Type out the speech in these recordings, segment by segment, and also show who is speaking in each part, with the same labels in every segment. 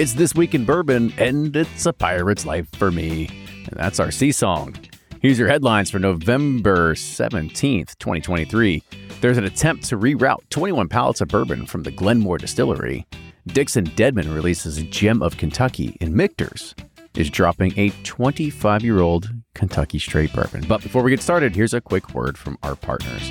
Speaker 1: It's This Week in Bourbon, and it's a pirate's life for me. And that's our sea song. Here's your headlines for November 17th, 2023. There's an attempt to reroute 21 pallets of bourbon from the Glenmore Distillery. Dixon Dedman releases Gem of Kentucky, in Michter's is dropping a 25 year old Kentucky straight bourbon. But before we get started, here's a quick word from our partners.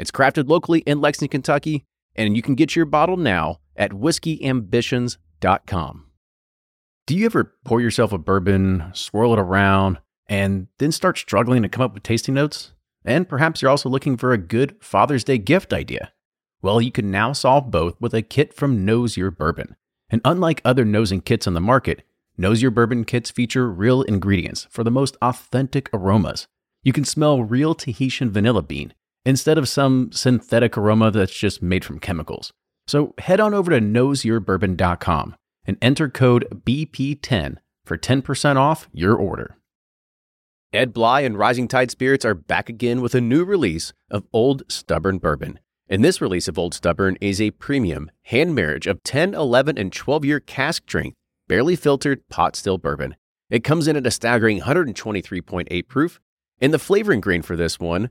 Speaker 1: It's crafted locally in Lexington, Kentucky, and you can get your bottle now at whiskeyambitions.com. Do you ever pour yourself a bourbon, swirl it around, and then start struggling to come up with tasting notes? And perhaps you're also looking for a good Father's Day gift idea. Well, you can now solve both with a kit from Nose Your Bourbon. And unlike other nosing kits on the market, Nose Your Bourbon kits feature real ingredients for the most authentic aromas. You can smell real Tahitian vanilla bean instead of some synthetic aroma that's just made from chemicals. So head on over to noseyourbourbon.com and enter code BP10 for 10% off your order. Ed Bly and Rising Tide Spirits are back again with a new release of Old Stubborn Bourbon. And this release of Old Stubborn is a premium hand marriage of 10, 11, and 12 year cask strength, barely filtered pot still bourbon. It comes in at a staggering 123.8 proof, and the flavoring grain for this one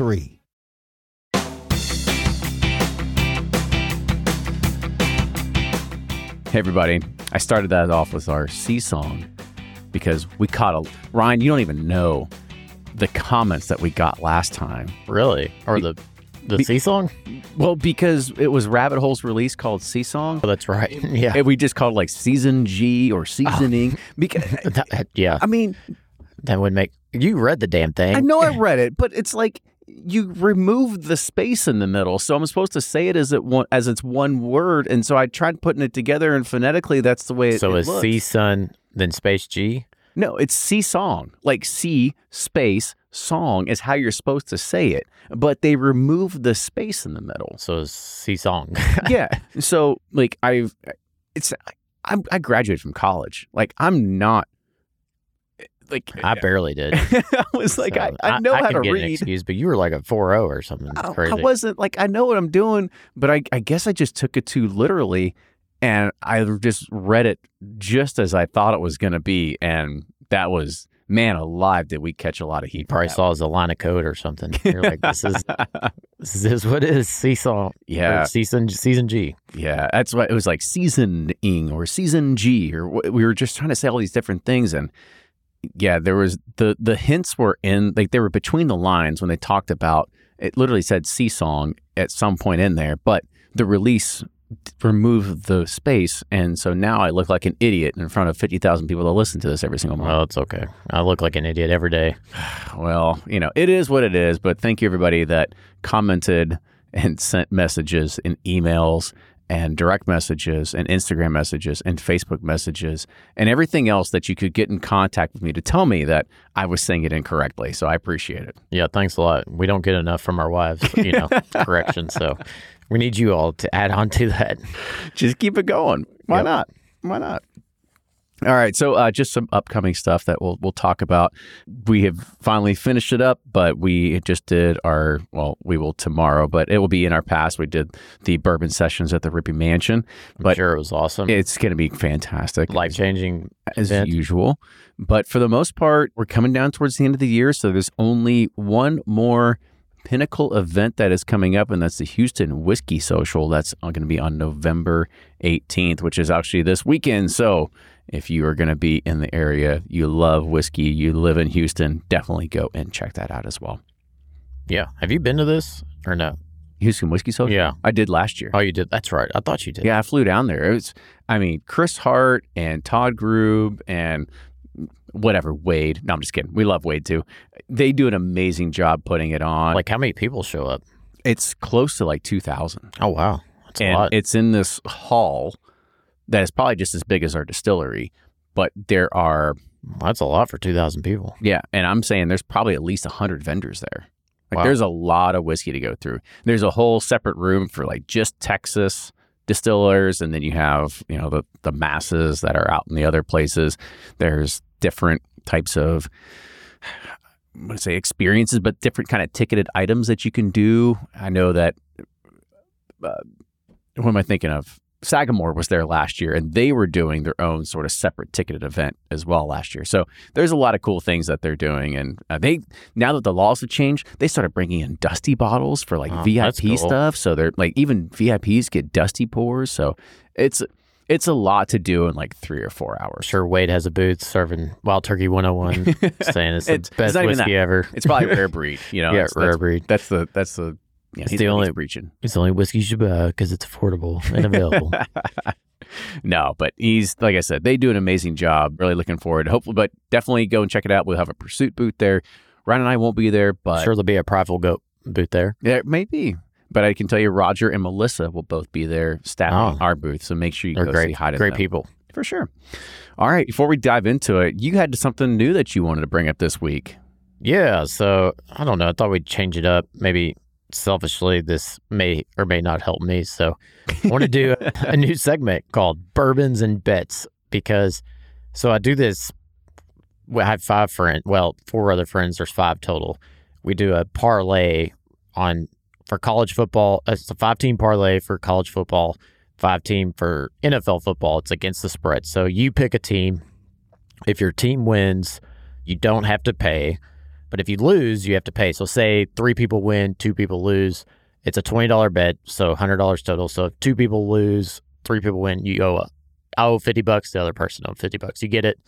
Speaker 2: three.
Speaker 1: Hey, everybody. I started that off with our sea song because we caught a. Ryan, you don't even know the comments that we got last time.
Speaker 3: Really? Or the the Be, sea song?
Speaker 1: Well, because it was Rabbit Hole's release called Sea Song.
Speaker 3: Oh, that's right. Yeah.
Speaker 1: And we just called it like Season G or Seasoning. Oh. Because
Speaker 3: that, yeah.
Speaker 1: I mean,
Speaker 3: that would make you read the damn thing.
Speaker 1: I know I read it, but it's like you removed the space in the middle. So I'm supposed to say it as it one, as it's one word, and so I tried putting it together, and phonetically, that's the way it.
Speaker 3: So
Speaker 1: it
Speaker 3: is C sun then space G?
Speaker 1: No, it's C song. Like C space song is how you're supposed to say it, but they removed the space in the middle.
Speaker 3: So it's C song.
Speaker 1: yeah. So like I've, it's I, I graduated from college. Like I'm not like
Speaker 3: I eh, barely did.
Speaker 1: I was like, so I, I know
Speaker 3: I,
Speaker 1: how
Speaker 3: to
Speaker 1: read.
Speaker 3: An excuse, but you were like a 4.0 or something oh,
Speaker 1: I,
Speaker 3: crazy.
Speaker 1: I wasn't like I know what I'm doing, but I, I guess I just took it too literally, and I just read it just as I thought it was going to be, and that was man alive did we catch a lot of heat.
Speaker 3: Probably saw as a line of code or something. You're like, this is this is what is seesaw.
Speaker 1: Yeah,
Speaker 3: season season G.
Speaker 1: Yeah, that's why it was like seasoning or season G, or we were just trying to say all these different things and yeah, there was the the hints were in like they were between the lines when they talked about it. Literally said "sea song" at some point in there, but the release removed the space, and so now I look like an idiot in front of fifty thousand people that listen to this every single month.
Speaker 3: Well, it's okay. I look like an idiot every day.
Speaker 1: well, you know, it is what it is. But thank you everybody that commented and sent messages and emails and direct messages and Instagram messages and Facebook messages and everything else that you could get in contact with me to tell me that I was saying it incorrectly. So I appreciate it.
Speaker 3: Yeah, thanks a lot. We don't get enough from our wives, you know, correction. So we need you all to add on to that.
Speaker 1: Just keep it going. Why
Speaker 3: Yep.
Speaker 1: not? Why not? All right, so uh, just some upcoming stuff that we'll we'll talk about. We have finally finished it up, but we just did our well, we will tomorrow, but it will be in our past. We did the bourbon sessions at the Rippy Mansion,
Speaker 3: I'm
Speaker 1: but
Speaker 3: sure it was awesome.
Speaker 1: it's going to be fantastic,
Speaker 3: Life changing.
Speaker 1: as
Speaker 3: event.
Speaker 1: usual. But for the most part, we're coming down towards the end of the year, so there's only one more pinnacle event that is coming up, and that's the Houston Whiskey Social. That's going to be on November 18th, which is actually this weekend. So if you are going to be in the area, you love whiskey, you live in Houston, definitely go and check that out as well.
Speaker 3: Yeah. Have you been to this or no?
Speaker 1: Houston Whiskey Social?
Speaker 3: Yeah.
Speaker 1: I did last year.
Speaker 3: Oh, you did. That's right. I thought you did.
Speaker 1: Yeah, I flew down there. It was, I mean, Chris Hart and Todd Grube and whatever Wade. No, I'm just kidding. We love Wade too. They do an amazing job putting it on.
Speaker 3: Like how many people show up?
Speaker 1: it's close to like 2,000,
Speaker 3: Oh wow, that's a lot.
Speaker 1: it's in this hall that is probably just as big as our distillery. But there are,
Speaker 3: that's a lot for two thousand people.
Speaker 1: yeah, and I'm saying there's probably at least 100 vendors there. Like
Speaker 3: Wow.
Speaker 1: there's a lot of whiskey to go through. There's a whole separate room for like just Texas distillers, and then you have you know the the masses that are out in the other places. There's different types of I'm going to say experiences, but different kind of ticketed items that you can do. I know that. Uh, what am I thinking of? Sagamore was there last year, and they were doing their own sort of separate ticketed event as well last year. So there's a lot of cool things that they're doing, and uh, they now that the laws have changed, they started bringing in dusty bottles for like
Speaker 3: Oh,
Speaker 1: VIP
Speaker 3: cool.
Speaker 1: stuff. So they're like even VIPs get dusty pours. So it's it's a lot to do in like three or four hours.
Speaker 3: sure Wade has a booth serving Wild Turkey 101, saying it's the
Speaker 1: It's- it's
Speaker 3: best
Speaker 1: even
Speaker 3: whiskey
Speaker 1: that.
Speaker 3: ever.
Speaker 1: It's probably rare breed, you know.
Speaker 3: yeah,
Speaker 1: that's,
Speaker 3: rare
Speaker 1: that's,
Speaker 3: breed.
Speaker 1: that's the that's the yeah,
Speaker 3: It's
Speaker 1: he's,
Speaker 3: the only-
Speaker 1: he's preaching.
Speaker 3: It's the only whiskey you should buy because it's affordable and available.
Speaker 1: no, but he's like I said, they do an amazing job. Really looking forward. Hopefully, but definitely go and check it out. We'll have a pursuit booth there. Ryan and I won't be there, but
Speaker 3: sure, there'll be a prideful goat booth there.
Speaker 1: there may be. But I can tell you, Roger and Melissa will both be there staffing
Speaker 3: Oh.
Speaker 1: our booth. So make sure you
Speaker 3: They're
Speaker 1: go
Speaker 3: great,
Speaker 1: hi to
Speaker 3: great
Speaker 1: them.
Speaker 3: people.
Speaker 1: for sure. All right, before we dive into it, you had something new that you wanted to bring up this week.
Speaker 3: Yeah, so I don't know. I thought we'd change it up. Maybe selfishly, this may or may not help me. So I want to do a, a new segment called Bourbons and Bets because so I do this. I have five friends. Well, four other friends. There's five total. We do a parlay on for college football. uh, It's a five team parlay for college football, five team for NFL football. It's against the spread. So you pick a team. If your team wins, you don't have to pay. But if you lose, you have to pay. So say three people win, two people lose. It's a twenty dollar bet, so hundred dollars total. So if two people lose, three people win, you owe I owe fifty bucks. The other person owe fifty bucks. You get it.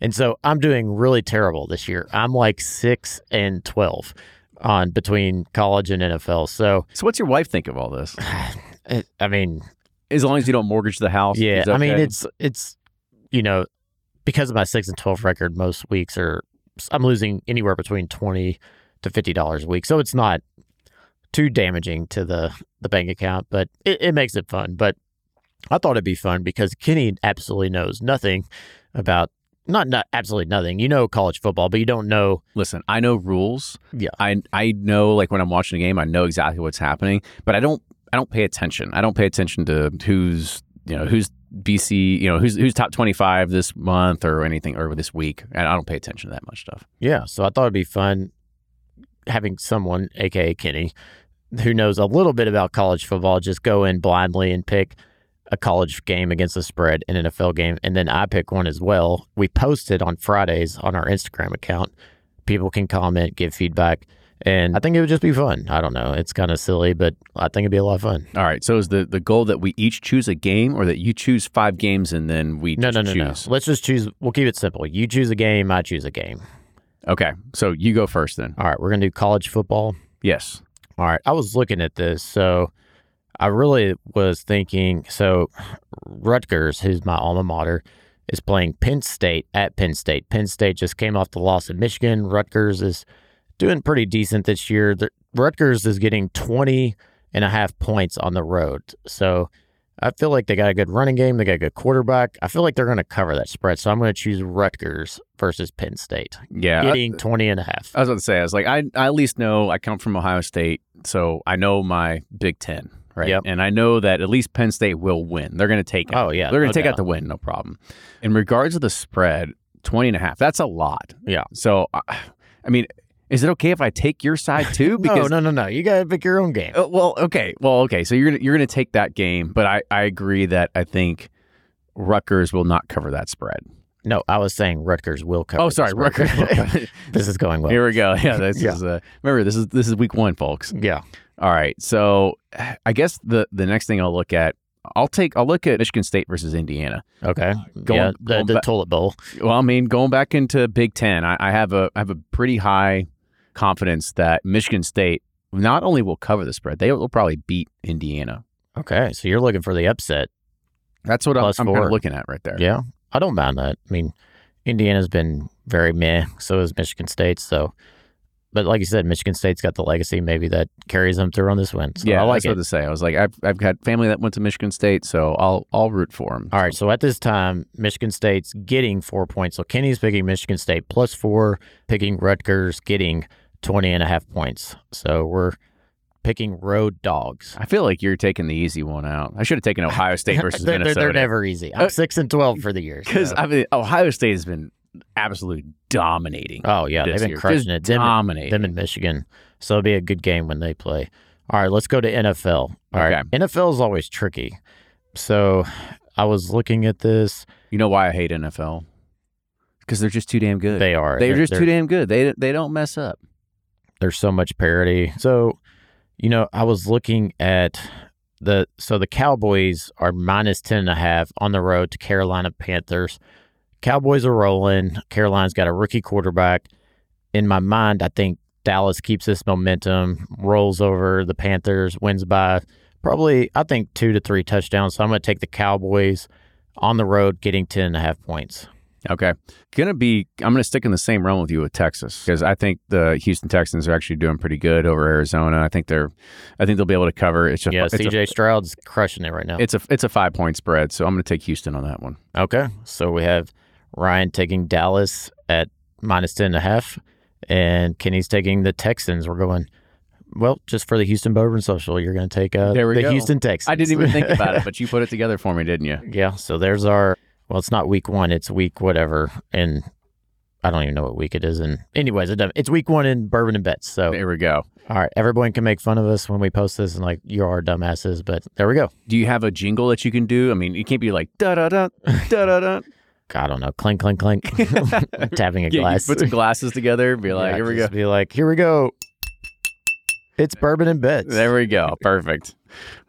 Speaker 3: And so I'm doing really terrible this year. I'm like six and twelve on between college and NFL. So
Speaker 1: So, what's your wife think of all this?
Speaker 3: I mean,
Speaker 1: As long as you don't mortgage the house,
Speaker 3: yeah, I mean
Speaker 1: okay?
Speaker 3: it's it's you know because of my six and twelve record, most weeks are I'm losing anywhere between twenty to fifty dollars a week, so it's not too damaging to the the bank account, but it, it makes it fun. But I thought it'd be fun because Kenny absolutely knows nothing about not not absolutely nothing. You know college football, but you don't know.
Speaker 1: listen. I know rules.
Speaker 3: Yeah.
Speaker 1: I I know like when I'm watching a game, I know exactly what's happening, but I don't I don't pay attention. I don't pay attention to who's you know who's BC, you know who's who's top 25 this month or anything or this week. And I don't pay attention to that much stuff.
Speaker 3: Yeah, so I thought it'd be fun having someone, aka Kenny, who knows a little bit about college football, just go in blindly and pick a college game against the spread, an NFL game, and then I pick one as well. We post it on Fridays on our Instagram account. People can comment, give feedback, and I think it would just be fun. I don't know, it's kind of silly, but I think it'd be a lot of fun.
Speaker 1: All right. So is the the goal that we each choose a game, or that you choose five games and then we
Speaker 3: No, no, no,
Speaker 1: choose?
Speaker 3: no. Let's just choose. We'll keep it simple. You choose a game, I choose a game.
Speaker 1: Okay. So you go first then.
Speaker 3: All right, we're gonna do college football.
Speaker 1: Yes.
Speaker 3: All right. I was looking at this. So I really was thinking so Rutgers, who's my alma mater, is playing Penn State at Penn State. Penn State just came off the loss in Michigan. Rutgers is doing pretty decent this year. The, Rutgers is getting 20 and a half points on the road. So I feel like they got a good running game. They got a good quarterback. I feel like they're going to cover that spread. So I'm going to choose Rutgers versus Penn State,
Speaker 1: Yeah.
Speaker 3: getting 20 and a half.
Speaker 1: I was going to say, I was like, I, I at least know I come from Ohio State, so I know my Big Ten, right?
Speaker 3: Yep.
Speaker 1: And I know that at least Penn State will win. They're going to take it.
Speaker 3: Oh, yeah.
Speaker 1: They're going
Speaker 3: no
Speaker 1: to take
Speaker 3: doubt.
Speaker 1: out the win, no problem. In regards to the spread, 20 and a half, that's a lot.
Speaker 3: Yeah.
Speaker 1: So, I I mean, is it okay if I take your side too?
Speaker 3: no, no, no, no. You got to pick your own game.
Speaker 1: Uh, well, okay. Well, okay. So you're gonna, you're going to take that game, but I, I agree that I think Rutgers will not cover that spread.
Speaker 3: No, I was saying Rutgers will cover.
Speaker 1: Oh, sorry. Rutgers.
Speaker 3: this is going well.
Speaker 1: Here we go. Yeah, this
Speaker 3: Yeah.
Speaker 1: is uh, remember this is this is week one, folks.
Speaker 3: Yeah.
Speaker 1: All right. So I guess the the next thing I'll look at, I'll take I'll look at Michigan State versus Indiana.
Speaker 3: Okay.
Speaker 1: Going-
Speaker 3: yeah. The,
Speaker 1: going
Speaker 3: the
Speaker 1: back-
Speaker 3: toilet bowl.
Speaker 1: Well, I mean, going back into Big Ten, I, I have a I have a pretty high confidence that Michigan State not only will cover the spread, they will probably beat Indiana.
Speaker 3: Okay. So you're looking for the upset.
Speaker 1: That's what I'm, I'm kind of looking at right there.
Speaker 3: Yeah. I don't mind that. I mean, Indiana's been very meh. So is Michigan State. So, but like you said, Michigan State's got the legacy maybe that carries them through on this win. So
Speaker 1: yeah,
Speaker 3: I like
Speaker 1: that's what to say. I was like, I've I've got family that went to Michigan State, so I'll I'll root for them.
Speaker 3: All right. So at this time, Michigan State's getting four points. So Kenny's picking Michigan State plus four, picking Rutgers getting 20 and a half points. So we're picking road dogs.
Speaker 1: I feel like you're taking the easy one out. I should have taken Ohio State versus
Speaker 3: they're, they're-
Speaker 1: Minnesota.
Speaker 3: they're never easy. I'm
Speaker 1: Uh,
Speaker 3: 6 and 12 for the year.
Speaker 1: Because
Speaker 3: so-
Speaker 1: I mean, Ohio State has been absolutely dominating.
Speaker 3: Oh, yeah. They've been
Speaker 1: year.
Speaker 3: crushing
Speaker 1: Just
Speaker 3: it. Them,
Speaker 1: dominating.
Speaker 3: them in Michigan. So it'll be a good game when they play. All right, let's go to NFL. All right,
Speaker 1: Okay.
Speaker 3: NFL is always tricky. So I was looking at this.
Speaker 1: You know why I hate NFL? Because they're just too damn good.
Speaker 3: They are.
Speaker 1: They're, just
Speaker 3: they're,
Speaker 1: too damn good. They they don't mess up.
Speaker 3: There's so much parity. So, you know, I was looking at the so the Cowboys are minus ten and a half on the road to Carolina Panthers. Cowboys are rolling. Carolina's got a rookie quarterback. In my mind, I think Dallas keeps this momentum, rolls over the Panthers, wins by probably I think two to three touchdowns. So I'm to take the Cowboys on the road, getting ten and a half points.
Speaker 1: Okay, gonna be. I'm gonna stick in the same realm with you with Texas because I think the Houston Texans are actually doing pretty good over Arizona. I think they're. I think they'll be able to cover. It's just
Speaker 3: Yeah,
Speaker 1: it's a,
Speaker 3: CJ Stroud's crushing it right now.
Speaker 1: it's a it's a five point spread, so I'm gonna take Houston on that one.
Speaker 3: Okay. So we have Ryan taking Dallas at minus 10 and a half, and Kenny's taking the Texans. We're going, well, just for the Houston Bourbon Social, you're going to take uh, the
Speaker 1: go.
Speaker 3: Houston Texans.
Speaker 1: I didn't even think about it, but you put it together for me, didn't you?
Speaker 3: yeah. So there's our, well, it's not week one, it's week whatever. And I don't even know what week it is. And anyways, it it's week one in Bourbon and Bets. So,
Speaker 1: There we go.
Speaker 3: all right. Everyone can make fun of us when we post this and like, you are dumbasses, but there we go.
Speaker 1: Do you have a jingle that you can do? I mean, you can't be like da da da da da da.
Speaker 3: God, I don't know. Clink, clink, clink. Tapping a
Speaker 1: Yeah,
Speaker 3: glass.
Speaker 1: put some glasses together. Be like,
Speaker 3: Yeah,
Speaker 1: here we go.
Speaker 3: Be like, here we go. It's bourbon and bets.
Speaker 1: There we go. Perfect.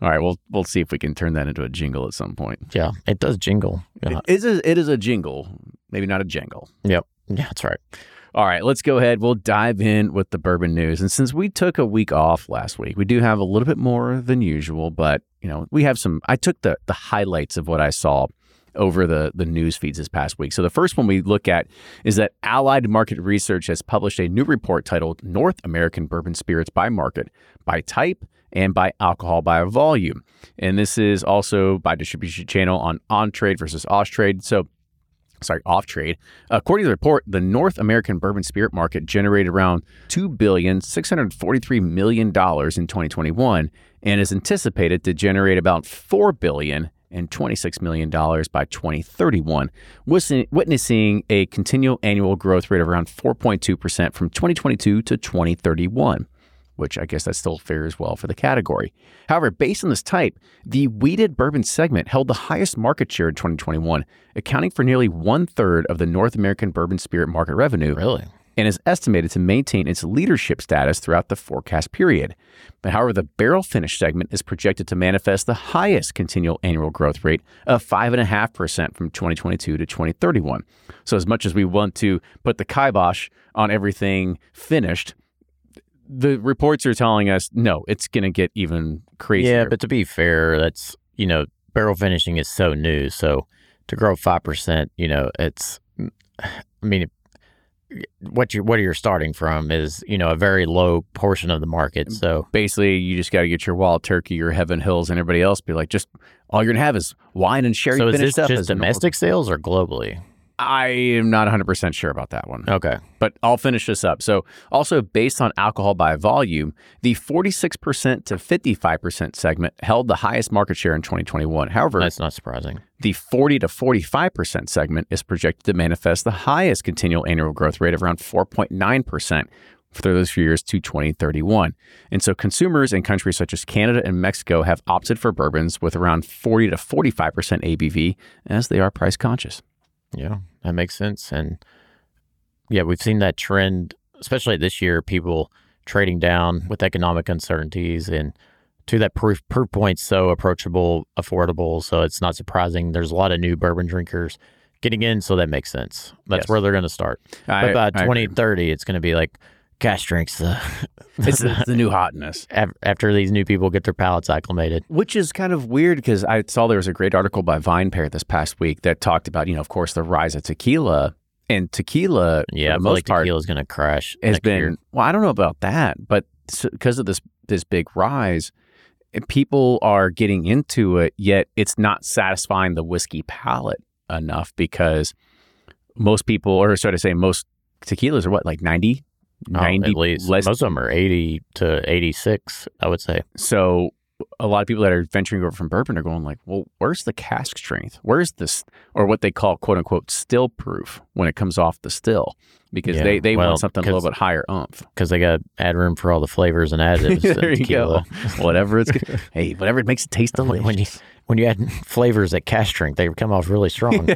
Speaker 1: All right, we'll we'll see if we can turn that into a jingle at some point.
Speaker 3: Yeah, it does jingle. Yeah,
Speaker 1: It is a, it is a jingle, maybe not a jingle.
Speaker 3: yep. Yeah, that's right.
Speaker 1: All right, let's go ahead. We'll dive in with the bourbon news. And since we took a week off last week, we do have a little bit more than usual, but you know, we have some I took the the highlights of what I saw over the the news feeds this past week. So the first one we look at is that Allied Market Research has published a new report titled North American Bourbon Spirits by Market, by Type, and by Alcohol by Volume. And this is also by distribution channel on on trade versus off trade. So sorry, off trade. According to the report, the North American bourbon spirit market generated around $2 billion, $643 million in 2021 and is anticipated to generate about $4 billion and $26 million by 2031, witnessing- a continual annual growth rate of around 4.2% from 2022 to 2031 which I guess that still fares well for the category. However, based on this type, the wheated bourbon segment held the highest market share in 2021, accounting for nearly one third of the North American bourbon spirit market revenue
Speaker 3: Really?
Speaker 1: And is estimated to maintain its leadership status throughout the forecast period. But however, the barrel finish segment is projected to manifest the highest continual annual growth rate of 5.5% from 2022 to 2031. So, as much as we want to put the kibosh on everything finished, the reports are telling us no, it's going to get even crazier.
Speaker 3: Yeah, but to be fair, that's you know, barrel finishing is so new. So to grow five percent, you know, it's. I mean, what you what you're starting from is you know a very low portion of the market. Mm. So
Speaker 1: Basically, you just got to get your Wild Turkey, your Heaven Hills, and everybody else be like, just all you're gonna have is wine and sherry
Speaker 3: so is this just
Speaker 1: as normal.
Speaker 3: domestic sales or globally?
Speaker 1: I am not 100 percent sure about that one.
Speaker 3: Okay.
Speaker 1: but I'll finish this up. So, also based on alcohol by volume, the 46% to 55% segment held the highest market share in 2021. However,
Speaker 3: That's not surprising.
Speaker 1: the 40 to 45% segment is projected to manifest the highest continual annual growth rate of around 4.9% for those few years to 2031. And so consumers in countries such as Canada and Mexico have opted for bourbons with around 40 to 45% ABV as they are price conscious.
Speaker 3: Yeah, that makes sense. And yeah, we've seen that trend, especially this year, people trading down with economic uncertainties and to that proof proof point so approachable, affordable. So it's not surprising. There's a lot of new bourbon drinkers getting in, so that makes sense. That's
Speaker 1: Yes.
Speaker 3: where they're going to start.
Speaker 1: I-
Speaker 3: But by
Speaker 1: I agree.
Speaker 3: 2030, it's going to be like cash drinks. The,
Speaker 1: It's the, it's the new hotness.
Speaker 3: after these new people get their palates acclimated.
Speaker 1: Which is kind of weird because I saw there was a great article by VinePair this past week that talked about, you know, of course, the rise of tequila. And tequila,
Speaker 3: Yeah,
Speaker 1: for the most
Speaker 3: like
Speaker 1: part,
Speaker 3: tequila's going to crash.
Speaker 1: has been
Speaker 3: year.
Speaker 1: well. I don't know about that, but because of this this big rise, eh, people are getting into it. Yet it's not satisfying the whiskey palate enough because most people, or sorry to say, most tequilas are what like 90,
Speaker 3: Oh,
Speaker 1: 90
Speaker 3: at least.
Speaker 1: less
Speaker 3: Most of them are 80 to 86, I would say.
Speaker 1: So a lot of people that are venturing over from bourbon are going like, well, where's the cask strength? Where's this, or what they call quote unquote still proof when it comes off the still? Because
Speaker 3: Yeah,
Speaker 1: they, they
Speaker 3: well,
Speaker 1: want something a little bit higher umph.
Speaker 3: because they got to add room for all the flavors and additives.
Speaker 1: there you go. Whatever it's, hey, whatever it makes it taste delicious.
Speaker 3: When you when you add flavors at cash drink, they come off really strong.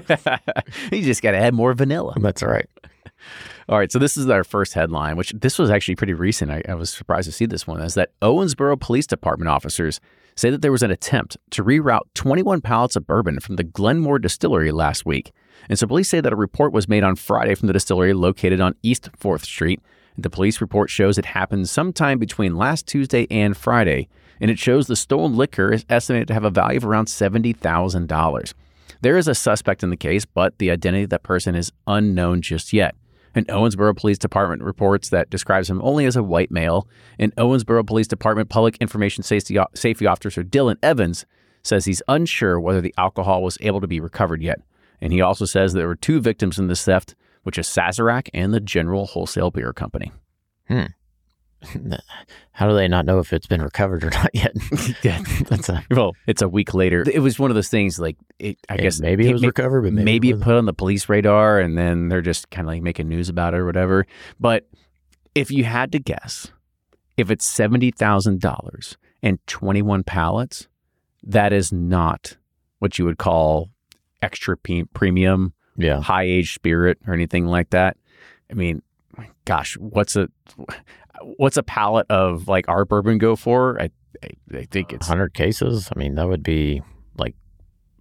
Speaker 1: you just got to add more vanilla.
Speaker 3: That's right.
Speaker 1: All right, so this is our first headline, which this was actually pretty recent. I, I was surprised to see this one. Is that Owensboro Police Department officers say that there was an attempt to reroute 21 pallets of bourbon from the Glenmore Distillery last week. And so police say that a report was made on Friday from the distillery located on East 4th Street. The police report shows it happened sometime between last Tuesday and Friday, and it shows the stolen liquor is estimated to have a value of around $70,000. There is a suspect in the case, but the identity of that person is unknown just yet. An Owensboro Police Department reports that describes him only as a white male. An Owensboro Police Department Public Information Safety, Officer Dylan Evans says he's unsure whether the alcohol was able to be recovered yet. And he also says there were two victims in this theft, which is Sazerac and the General Wholesale Beer Company. Hmm.
Speaker 3: How do they not know if it's been recovered or not yet? That's a,
Speaker 1: Well, it's a week later. It was one of those things like it, I guess
Speaker 3: maybe it was recovered, but maybe
Speaker 1: maybe
Speaker 3: it
Speaker 1: it put on the police radar and then they're just kind of like making news about it or whatever. But if you had to guess, if it's seventy thousand dollars and twenty one pallets, that is not what you would call extra pe- premium,
Speaker 3: yeah.
Speaker 1: high age spirit or anything like that. I mean, gosh, what's a what's a pallet of like our bourbon go for? I I, I think it's
Speaker 3: 100 cases. I mean, that would be like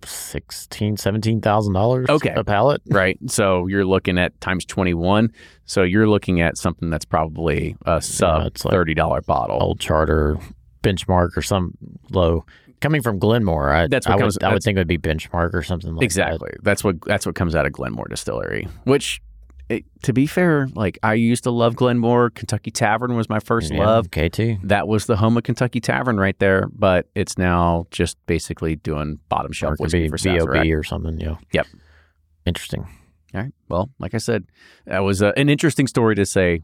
Speaker 3: sixteen, seventeen thousand dollars.
Speaker 1: Okay.
Speaker 3: a pallet.
Speaker 1: right? So you're looking at times 21. So you're looking at something that's probably a sub
Speaker 3: it's like
Speaker 1: $30 bottle.
Speaker 3: Old Charter, benchmark, or some low. Coming from Glenmore, I,
Speaker 1: That's what
Speaker 3: I
Speaker 1: comes-
Speaker 3: would I would think it would be benchmark or something like that
Speaker 1: exactly. That's what that's what comes out of Glenmore Distillery, which it, to be fair, like I used to love Glenmore. Kentucky Tavern was my first
Speaker 3: Yeah,
Speaker 1: love.
Speaker 3: KT.
Speaker 1: That was the home of Kentucky Tavern right there, but it's now just basically doing bottom shelf whiskey
Speaker 3: be
Speaker 1: for Sazerac.
Speaker 3: or something. Yeah.
Speaker 1: Yep.
Speaker 3: Interesting.
Speaker 1: All right. Well, like I said, that was uh, an interesting story to say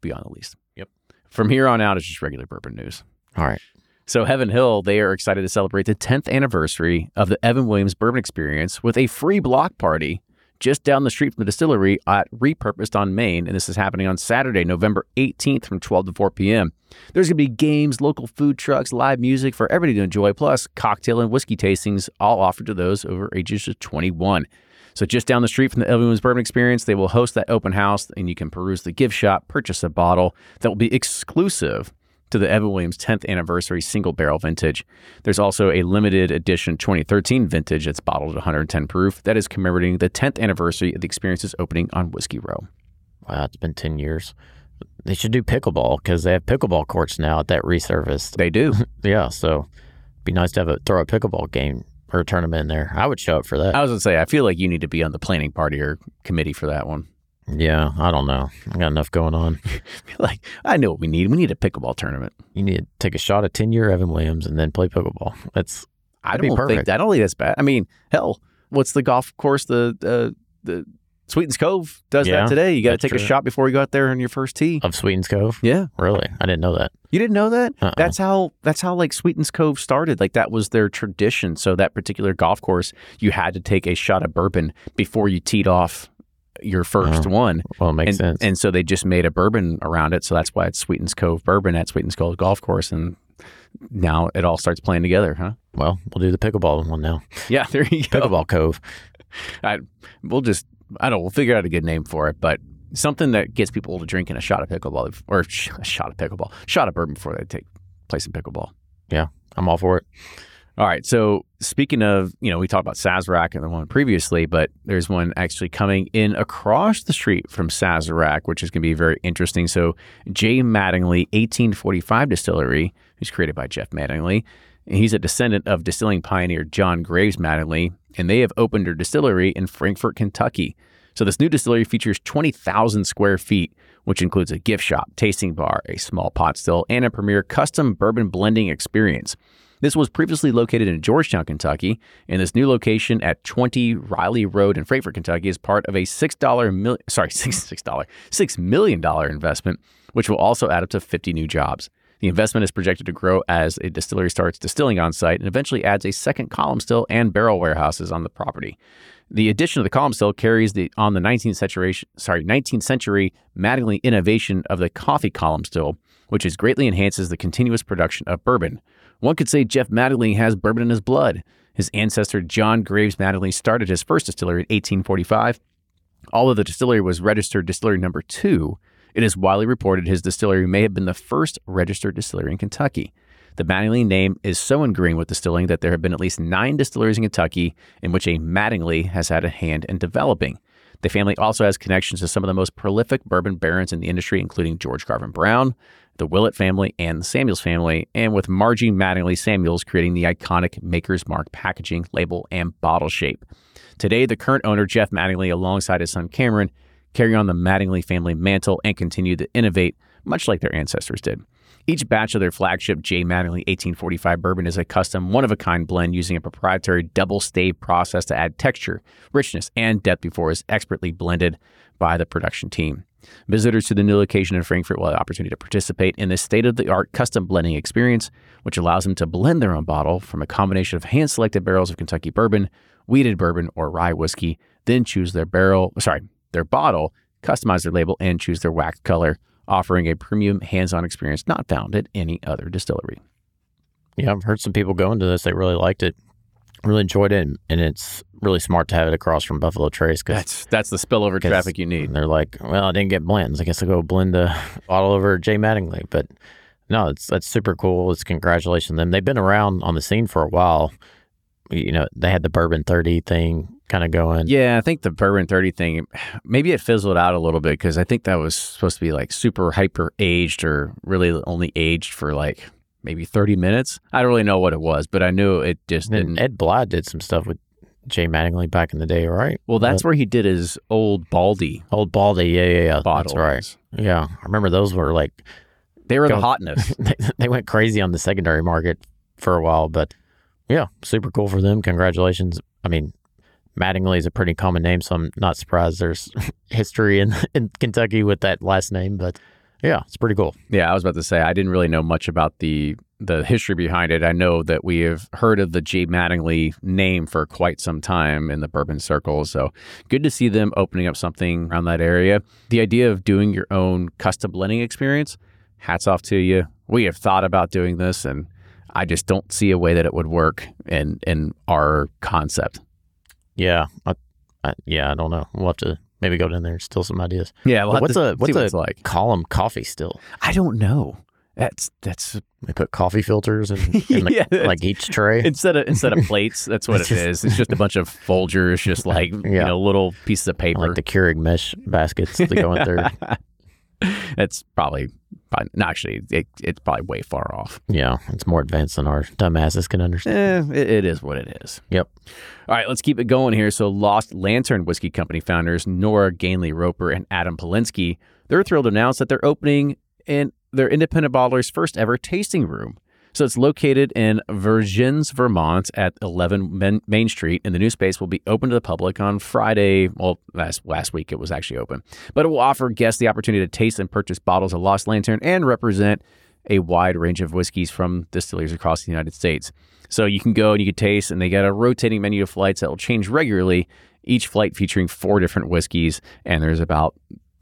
Speaker 1: beyond the least.
Speaker 3: Yep.
Speaker 1: From here on out, it's just regular bourbon news.
Speaker 3: All right.
Speaker 1: So, Heaven Hill, they are excited to celebrate the 10th anniversary of the Evan Williams Bourbon Experience with a free block party just down the street from the distillery at Repurposed on Main. And this is happening on Saturday, November 18th from 12 to 4 p.m. There's going to be games, local food trucks, live music for everybody to enjoy, plus cocktail and whiskey tastings, all offered to those over ages of 21. So just down the street from the Everyone's Bourbon Experience, they will host that open house and you can peruse the gift shop, purchase a bottle that will be exclusive to the Evan Williams 10th anniversary single barrel vintage. There's also a limited edition 2013 vintage that's bottled at 110 proof that is commemorating the 10th anniversary of the experience's opening on Whiskey Row.
Speaker 3: Wow, it's been 10 years. They should do pickleball because they have pickleball courts now at that resurfaced.
Speaker 1: They do.
Speaker 3: Yeah, so it'd be nice to have a throw a pickleball game or a tournament in there. I would show up for that.
Speaker 1: I was to say, I feel like you need to be on the planning party or committee for that one.
Speaker 3: Yeah, I don't know. I got enough going on.
Speaker 1: like, I know what we need. We need a pickleball tournament.
Speaker 3: You need to take a shot at 10 year Evan Williams and then play pickleball. That's
Speaker 1: I don't think
Speaker 3: perfect.
Speaker 1: I don't think that's bad. I mean, hell, what's the golf course? The uh, the Sweetens Cove does
Speaker 3: Yeah,
Speaker 1: that today. You got to take a shot before you go out there on your first tee.
Speaker 3: of Sweetens Cove.
Speaker 1: Yeah,
Speaker 3: Really? I didn't know that.
Speaker 1: you didn't know that?
Speaker 3: Uh-uh.
Speaker 1: That's how that's how like Sweetens Cove started. Like that was their tradition. So that particular golf course, you had to take a shot of bourbon before you teed off your first
Speaker 3: Oh,
Speaker 1: one.
Speaker 3: Well, it makes
Speaker 1: and,
Speaker 3: sense.
Speaker 1: and so they just made a bourbon around it. So that's why it's Sweetens Cove Bourbon at Sweetens Cove Golf Course. And now it all starts playing together, huh?
Speaker 3: well, we'll do the pickleball one now.
Speaker 1: Yeah, there you go.
Speaker 3: Pickleball Cove.
Speaker 1: I, we'll just, I don't know, we'll figure out a good name for it, but something that gets people to drink in a shot of pickleball or a shot of pickleball, shot of bourbon before they take play some pickleball.
Speaker 3: Yeah, I'm all for it.
Speaker 1: All right. So speaking of, you know, we talked about Sazerac and the one previously, but there's one actually coming in across the street from Sazerac, which is going to be very interesting. So J. Mattingly 1845 Distillery, who's created by Jeff Mattingly. He's a descendant of distilling pioneer John Graves Mattingly, and they have opened their distillery in Frankfort, Kentucky. So this new distillery features 20,000 square feet, which includes a gift shop, tasting bar, a small pot still, and a premier custom bourbon blending experience. This was previously located in Georgetown, Kentucky, and this new location at 20 Riley Road in Frankfort, Kentucky is part of a $6 mil- sorry, six six dollar $6 million investment, which will also add up to 50 new jobs. The investment is projected to grow as a distillery starts distilling on site and eventually adds a second column still and barrel warehouses on the property. The addition of the column still carries the on the 19th century sorry 19th century Mattingly innovation of the coffee column still, which is greatly enhances the continuous production of bourbon. One could say Jeff Mattingly has bourbon in his blood. His ancestor John Graves Mattingly started his first distillery in 1845. Although the distillery was registered distillery number two, it is widely reported his distillery may have been the first registered distillery in Kentucky. The Mattingly name is so ingrained with distilling that there have been at least nine distilleries in Kentucky in which a Mattingly has had a hand in developing. The family also has connections to some of the most prolific bourbon barons in the industry, including George Garvin Brown, the Willett family, and the Samuels family, and with Margie Mattingly Samuels creating the iconic Maker's Mark packaging, label, and bottle shape. Today, the current owner, Jeff Mattingly, alongside his son Cameron, carry on the Mattingly family mantle and continue to innovate, much like their ancestors did. Each batch of their flagship J. Mattingly 1845 bourbon is a custom, one of a kind blend using a proprietary double stave process to add texture, richness, and depth before it's expertly blended by the production team. Visitors to the new location in Frankfort will have the opportunity to participate in this state of the art custom blending experience, which allows them to blend their own bottle from a combination of hand selected barrels of Kentucky bourbon, wheated bourbon, or rye whiskey, then choose their barrel, sorry, their bottle, customize their label, and choose their wax color, offering a premium hands on experience not found at any other distillery.
Speaker 3: Yeah, I've heard some people go into this. They really liked it, really enjoyed it, and, it's really smart to have it across from Buffalo Trace because
Speaker 1: That's that's the spillover
Speaker 3: 'Cause-
Speaker 1: traffic you need.
Speaker 3: And they're like, well, I didn't get blends. I guess I'll go blend the bottle over J. Mattingly. But no, it's that's super cool. It's congratulations to them. They've been around on the scene for a while. You know, they had the bourbon thirty thing kind of going.
Speaker 1: Yeah, I think the bourbon 30 thing, maybe it fizzled out a little bit because I think that was supposed to be like super hyper aged or really only aged for like maybe 30 minutes. I don't really know what it was, but I knew it just
Speaker 3: And
Speaker 1: didn't.
Speaker 3: Ed Blythe did some stuff with J. Mattingly back in the day, right?
Speaker 1: well, that's where he did his old Baldy
Speaker 3: Old Baldy, yeah, yeah, yeah.
Speaker 1: bottle.
Speaker 3: That's right. Yeah, I remember those were like
Speaker 1: They were the
Speaker 3: Go-
Speaker 1: hotness.
Speaker 3: they, they went crazy on the secondary market for a while, but yeah, super cool for them. Congratulations. I mean, Mattingly is a pretty common name, so I'm not surprised there's history in, in Kentucky with that last name, but yeah, it's pretty cool.
Speaker 1: Yeah, I was about to say I didn't really know much about the the history behind it. I know that we have heard of the J. Mattingly name for quite some time in the bourbon circles. So good to see them opening up something around that area. The idea of doing your own custom blending experience, hats off to you. We have thought about doing this and I just don't see a way that it would work in in our concept.
Speaker 3: Yeah, I, I, yeah, I don't know. We'll have to maybe go down there and steal some ideas.
Speaker 1: Yeah,
Speaker 3: But what's a what's a
Speaker 1: like?
Speaker 3: column coffee still?
Speaker 1: I don't know. That's that's
Speaker 3: They put coffee filters in, in the,
Speaker 1: Yeah,
Speaker 3: like each tray.
Speaker 1: instead of instead of plates, that's what
Speaker 3: It's
Speaker 1: it
Speaker 3: just-
Speaker 1: is. It's just a bunch of Folgers, just like you
Speaker 3: Yeah.
Speaker 1: know, little pieces of paper.
Speaker 3: like the Keurig mesh baskets that go in there.
Speaker 1: That's probably Probably, no, actually, it, it's probably way far off.
Speaker 3: Yeah, it's more advanced than our dumbasses can understand.
Speaker 1: Eh, it, it is what it is.
Speaker 3: Yep.
Speaker 1: All right, let's keep it going here. So, Lost Lantern Whiskey Company founders Nora Ganley Roper and Adam Polonsky, they're thrilled to announce that they're opening in their independent bottler's first ever tasting room. So it's located in Vergennes, Vermont at 11 Main Street, and the new space will be open to the public on Friday. Well, last, last week it was actually open, but it will offer guests the opportunity to taste and purchase bottles of Lost Lantern and represent a wide range of whiskeys from distilleries across the United States. So you can go and you can taste, and they got a rotating menu of flights that will change regularly, each flight featuring four different whiskeys, and there's about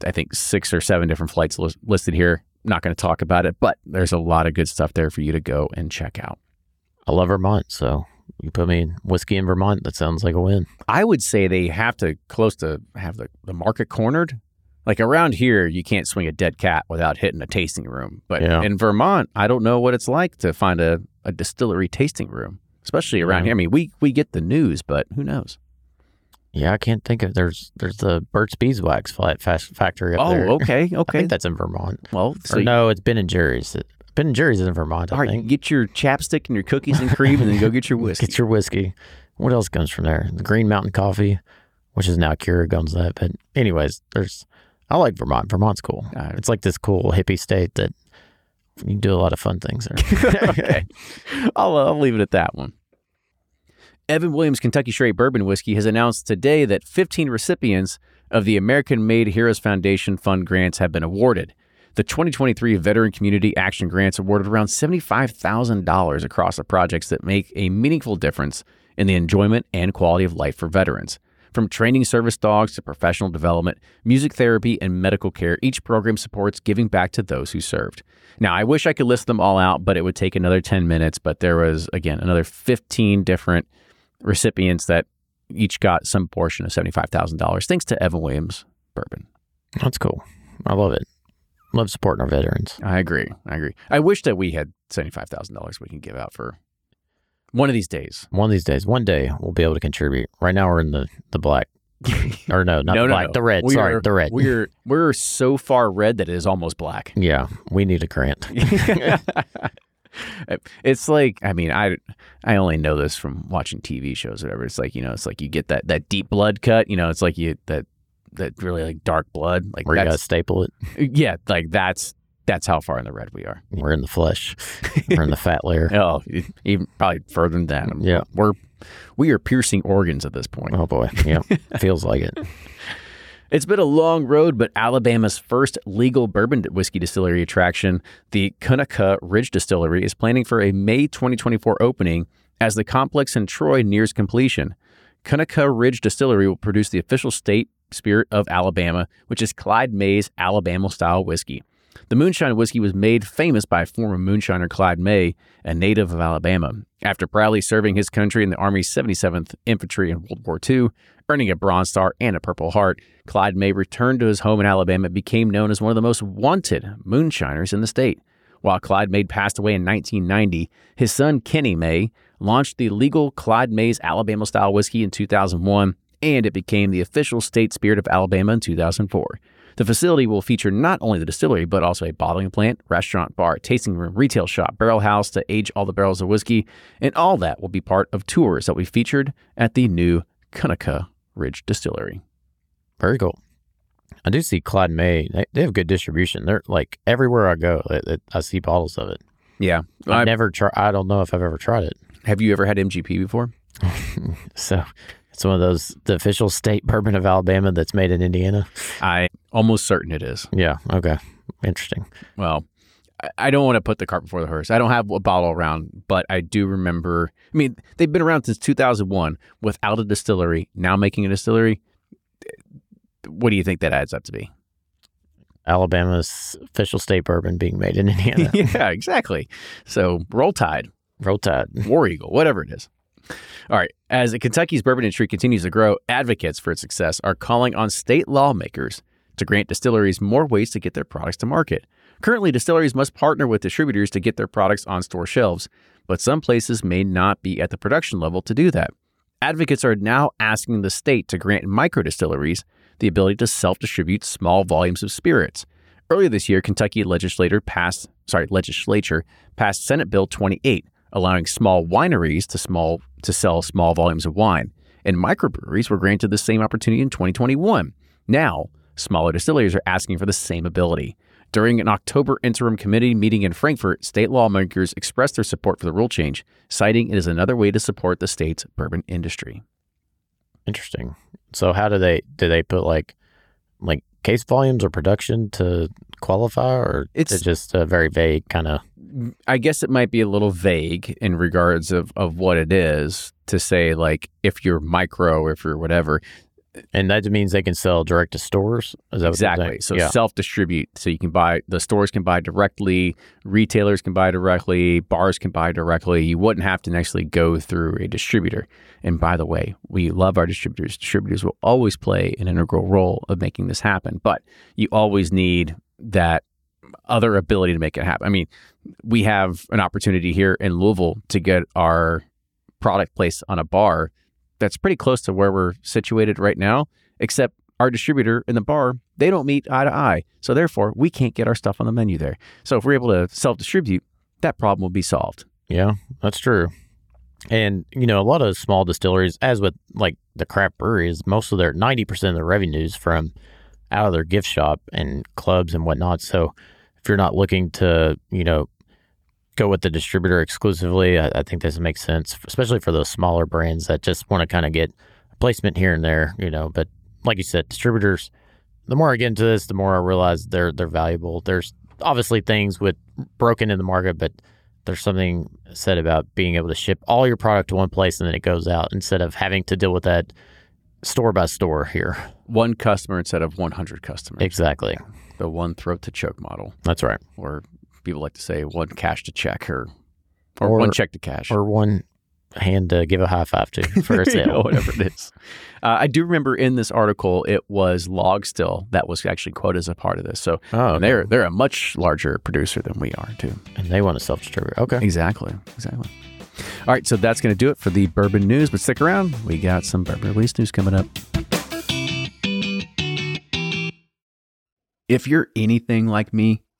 Speaker 1: I think six or seven different flights listed here not going to talk about it, but there's a lot of good stuff there for you to go and check out.
Speaker 3: I love Vermont, so you put me in whiskey in Vermont. That sounds like a win.
Speaker 1: I would say they have to close to have the, the market cornered. Like around here, you can't swing a dead cat without hitting a tasting room. But yeah. in Vermont, I don't know what it's like to find a, a distillery tasting room, especially around yeah. here. I mean, we we get the news, but who knows?
Speaker 3: Yeah, I can't think of there's there's the Burt's Beeswax flat factory up
Speaker 1: oh,
Speaker 3: there.
Speaker 1: Oh, okay, okay.
Speaker 3: I think that's in Vermont.
Speaker 1: Well,
Speaker 3: so or no, it's Ben and Jerry's. Ben and Jerry's is in Vermont. I
Speaker 1: all right,
Speaker 3: think.
Speaker 1: get your chapstick and your cookies and cream, and then go get your whiskey.
Speaker 3: Get your whiskey. What else comes from there? The Green Mountain Coffee, which is now Keurig owns that. But anyways, there's I like Vermont. Vermont's cool. Uh, it's like this cool hippie state that you do a lot of fun things there.
Speaker 1: okay, I'll I'll leave it at that one. Evan Williams Kentucky Straight Bourbon Whiskey has announced today that 15 recipients of the American Made Heroes Foundation Fund grants have been awarded. The 2023 Veteran Community Action Grants awarded around $75,000 across the projects that make a meaningful difference in the enjoyment and quality of life for veterans. From training service dogs to professional development, music therapy, and medical care, each program supports giving back to those who served. Now, I wish I could list them all out, but it would take another 10 minutes. But there was, again, another 15 different recipients that each got some portion of $75,000 thanks to Evan Williams Bourbon.
Speaker 3: That's cool. I love it. Love supporting our veterans.
Speaker 1: I agree. I agree. I wish that we had $75,000 we can give out for one of these days.
Speaker 3: One of these days. One day we'll be able to contribute. Right now we're in the, the black. or no, not no, the black, no. the red. We Sorry, are, the red.
Speaker 1: We're we're so far red that it is almost black.
Speaker 3: Yeah, we need a grant.
Speaker 1: Uh, it's like I mean I I only know this from watching TV shows whatever. It's like you know it's like you get that that deep blood cut you know it's like you that that really like dark blood like
Speaker 3: where you gotta staple it.
Speaker 1: Uh, yeah like that's that's how far in the red we are.
Speaker 3: We're in the flesh. We're in the fat layer.
Speaker 1: Oh even probably further than that.
Speaker 3: Yeah.
Speaker 1: We're we are piercing organs at this point.
Speaker 3: Oh boy. Yeah. Feels like it
Speaker 1: it's been a long road, but Alabama's first legal bourbon whiskey distillery attraction, the Conecuh Ridge Distillery, is planning for a May 2024 opening as the complex in Troy nears completion. Conecuh Ridge Distillery will produce the official state spirit of Alabama, which is Clyde May's Alabama style whiskey. The moonshine whiskey was made famous by former moonshiner Clyde May, a native of Alabama. After proudly serving his country in the Army's 77th Infantry in World War II, earning a Bronze Star and a Purple Heart, Clyde May returned to his home in Alabama and became known as one of the most wanted moonshiners in the state. While Clyde May passed away in 1990, his son Kenny May launched the legal Clyde May's Alabama style whiskey in 2001, and it became the official state spirit of Alabama in 2004. The facility will feature not only the distillery, but also a bottling plant, restaurant, bar, tasting room, retail shop, barrel house to age all the barrels of whiskey, and all that will be part of tours that will be featured at the new Conecuh Ridge Distillery.
Speaker 3: Very cool. I do see Clyde May. They, they have good distribution. They're like everywhere I go, I, I see bottles of it.
Speaker 1: Yeah,
Speaker 3: I've never tried. I don't know if I've ever tried it.
Speaker 1: Have you ever had MGP before?
Speaker 3: so it's one of those the official state bourbon of Alabama that's made in Indiana.
Speaker 1: I almost certain it is.
Speaker 3: Yeah. Okay. Interesting.
Speaker 1: Well, I don't want to put the cart before the horse. I don't have a bottle around, but I do remember. I mean, they've been around since 2001 without a distillery. Now making a distillery. What do you think that adds up to be?
Speaker 3: Alabama's official state bourbon being made in Indiana.
Speaker 1: yeah, exactly. So roll tide,
Speaker 3: roll tide,
Speaker 1: war eagle, whatever it is. All right. As Kentucky's bourbon industry continues to grow, advocates for its success are calling on state lawmakers to grant distilleries more ways to get their products to market. Currently, distilleries must partner with distributors to get their products on store shelves, but some places may not be at the production level to do that. Advocates are now asking the state to grant micro distilleries the ability to self distribute small volumes of spirits. Earlier this year, Kentucky legislator passed, sorry, legislature passed Senate Bill 28, allowing small wineries to small to sell small volumes of wine. And microbreweries were granted the same opportunity in 2021. Now, smaller distilleries are asking for the same ability. During an October interim committee meeting in Frankfort, state lawmakers expressed their support for the rule change, citing it as another way to support the state's bourbon industry.
Speaker 3: Interesting. So how do they do they put like like case volumes or production to qualify or
Speaker 1: It's-
Speaker 3: it's just a very vague kind of
Speaker 1: I guess it might be a little vague in regards of, of what it is to say like if you're micro, if you're whatever.
Speaker 3: And that means they can sell direct to stores. Is that
Speaker 1: Exactly. So
Speaker 3: yeah.
Speaker 1: self distribute. So you can buy the stores can buy directly, retailers can buy directly, bars can buy directly. You wouldn't have to actually go through a distributor. And by the way, we love our distributors. Distributors will always play an integral role of making this happen, but you always need that other ability to make it happen. I mean, we have an opportunity here in Louisville to get our product placed on a bar that's pretty close to where we're situated right now, except our distributor and the bar, they don't meet eye to eye. So therefore, we can't get our stuff on the menu there. So if we're able to self-distribute, that problem will be solved.
Speaker 3: Yeah, that's true. And you know, a lot of small distilleries, as with like the craft breweries, most of their ninety percent of their revenues from out of their gift shop and clubs and whatnot. So if you're not looking to, you know, go with the distributor exclusively, I, I think this makes sense, especially for those smaller brands that just want to kind of get placement here and there, you know. But like you said, distributors. The more I get into this, the more I realize they're they're valuable. There's obviously things with broken in the market, but there's something said about being able to ship all your product to one place and then it goes out instead of having to deal with that store by store here.
Speaker 1: One customer instead of 100 customers.
Speaker 3: Exactly.
Speaker 1: The one throat to choke model,
Speaker 3: That's right.
Speaker 1: or people like to say one cash to check, or or,
Speaker 3: Or-
Speaker 1: one check to cash.
Speaker 3: Or one hand to give a high five to for a
Speaker 1: You know,
Speaker 3: sale.
Speaker 1: whatever it is. Uh, I do remember in this article it was Log Still that was actually quoted as a part of this. So
Speaker 3: Oh, okay.
Speaker 1: they're they're a much larger producer than we are too.
Speaker 3: and they want to self distribute. Okay.
Speaker 1: Exactly. Exactly. All right, so that's going to do it for the bourbon news. But stick around, we got some bourbon release news coming up. If you're anything like me,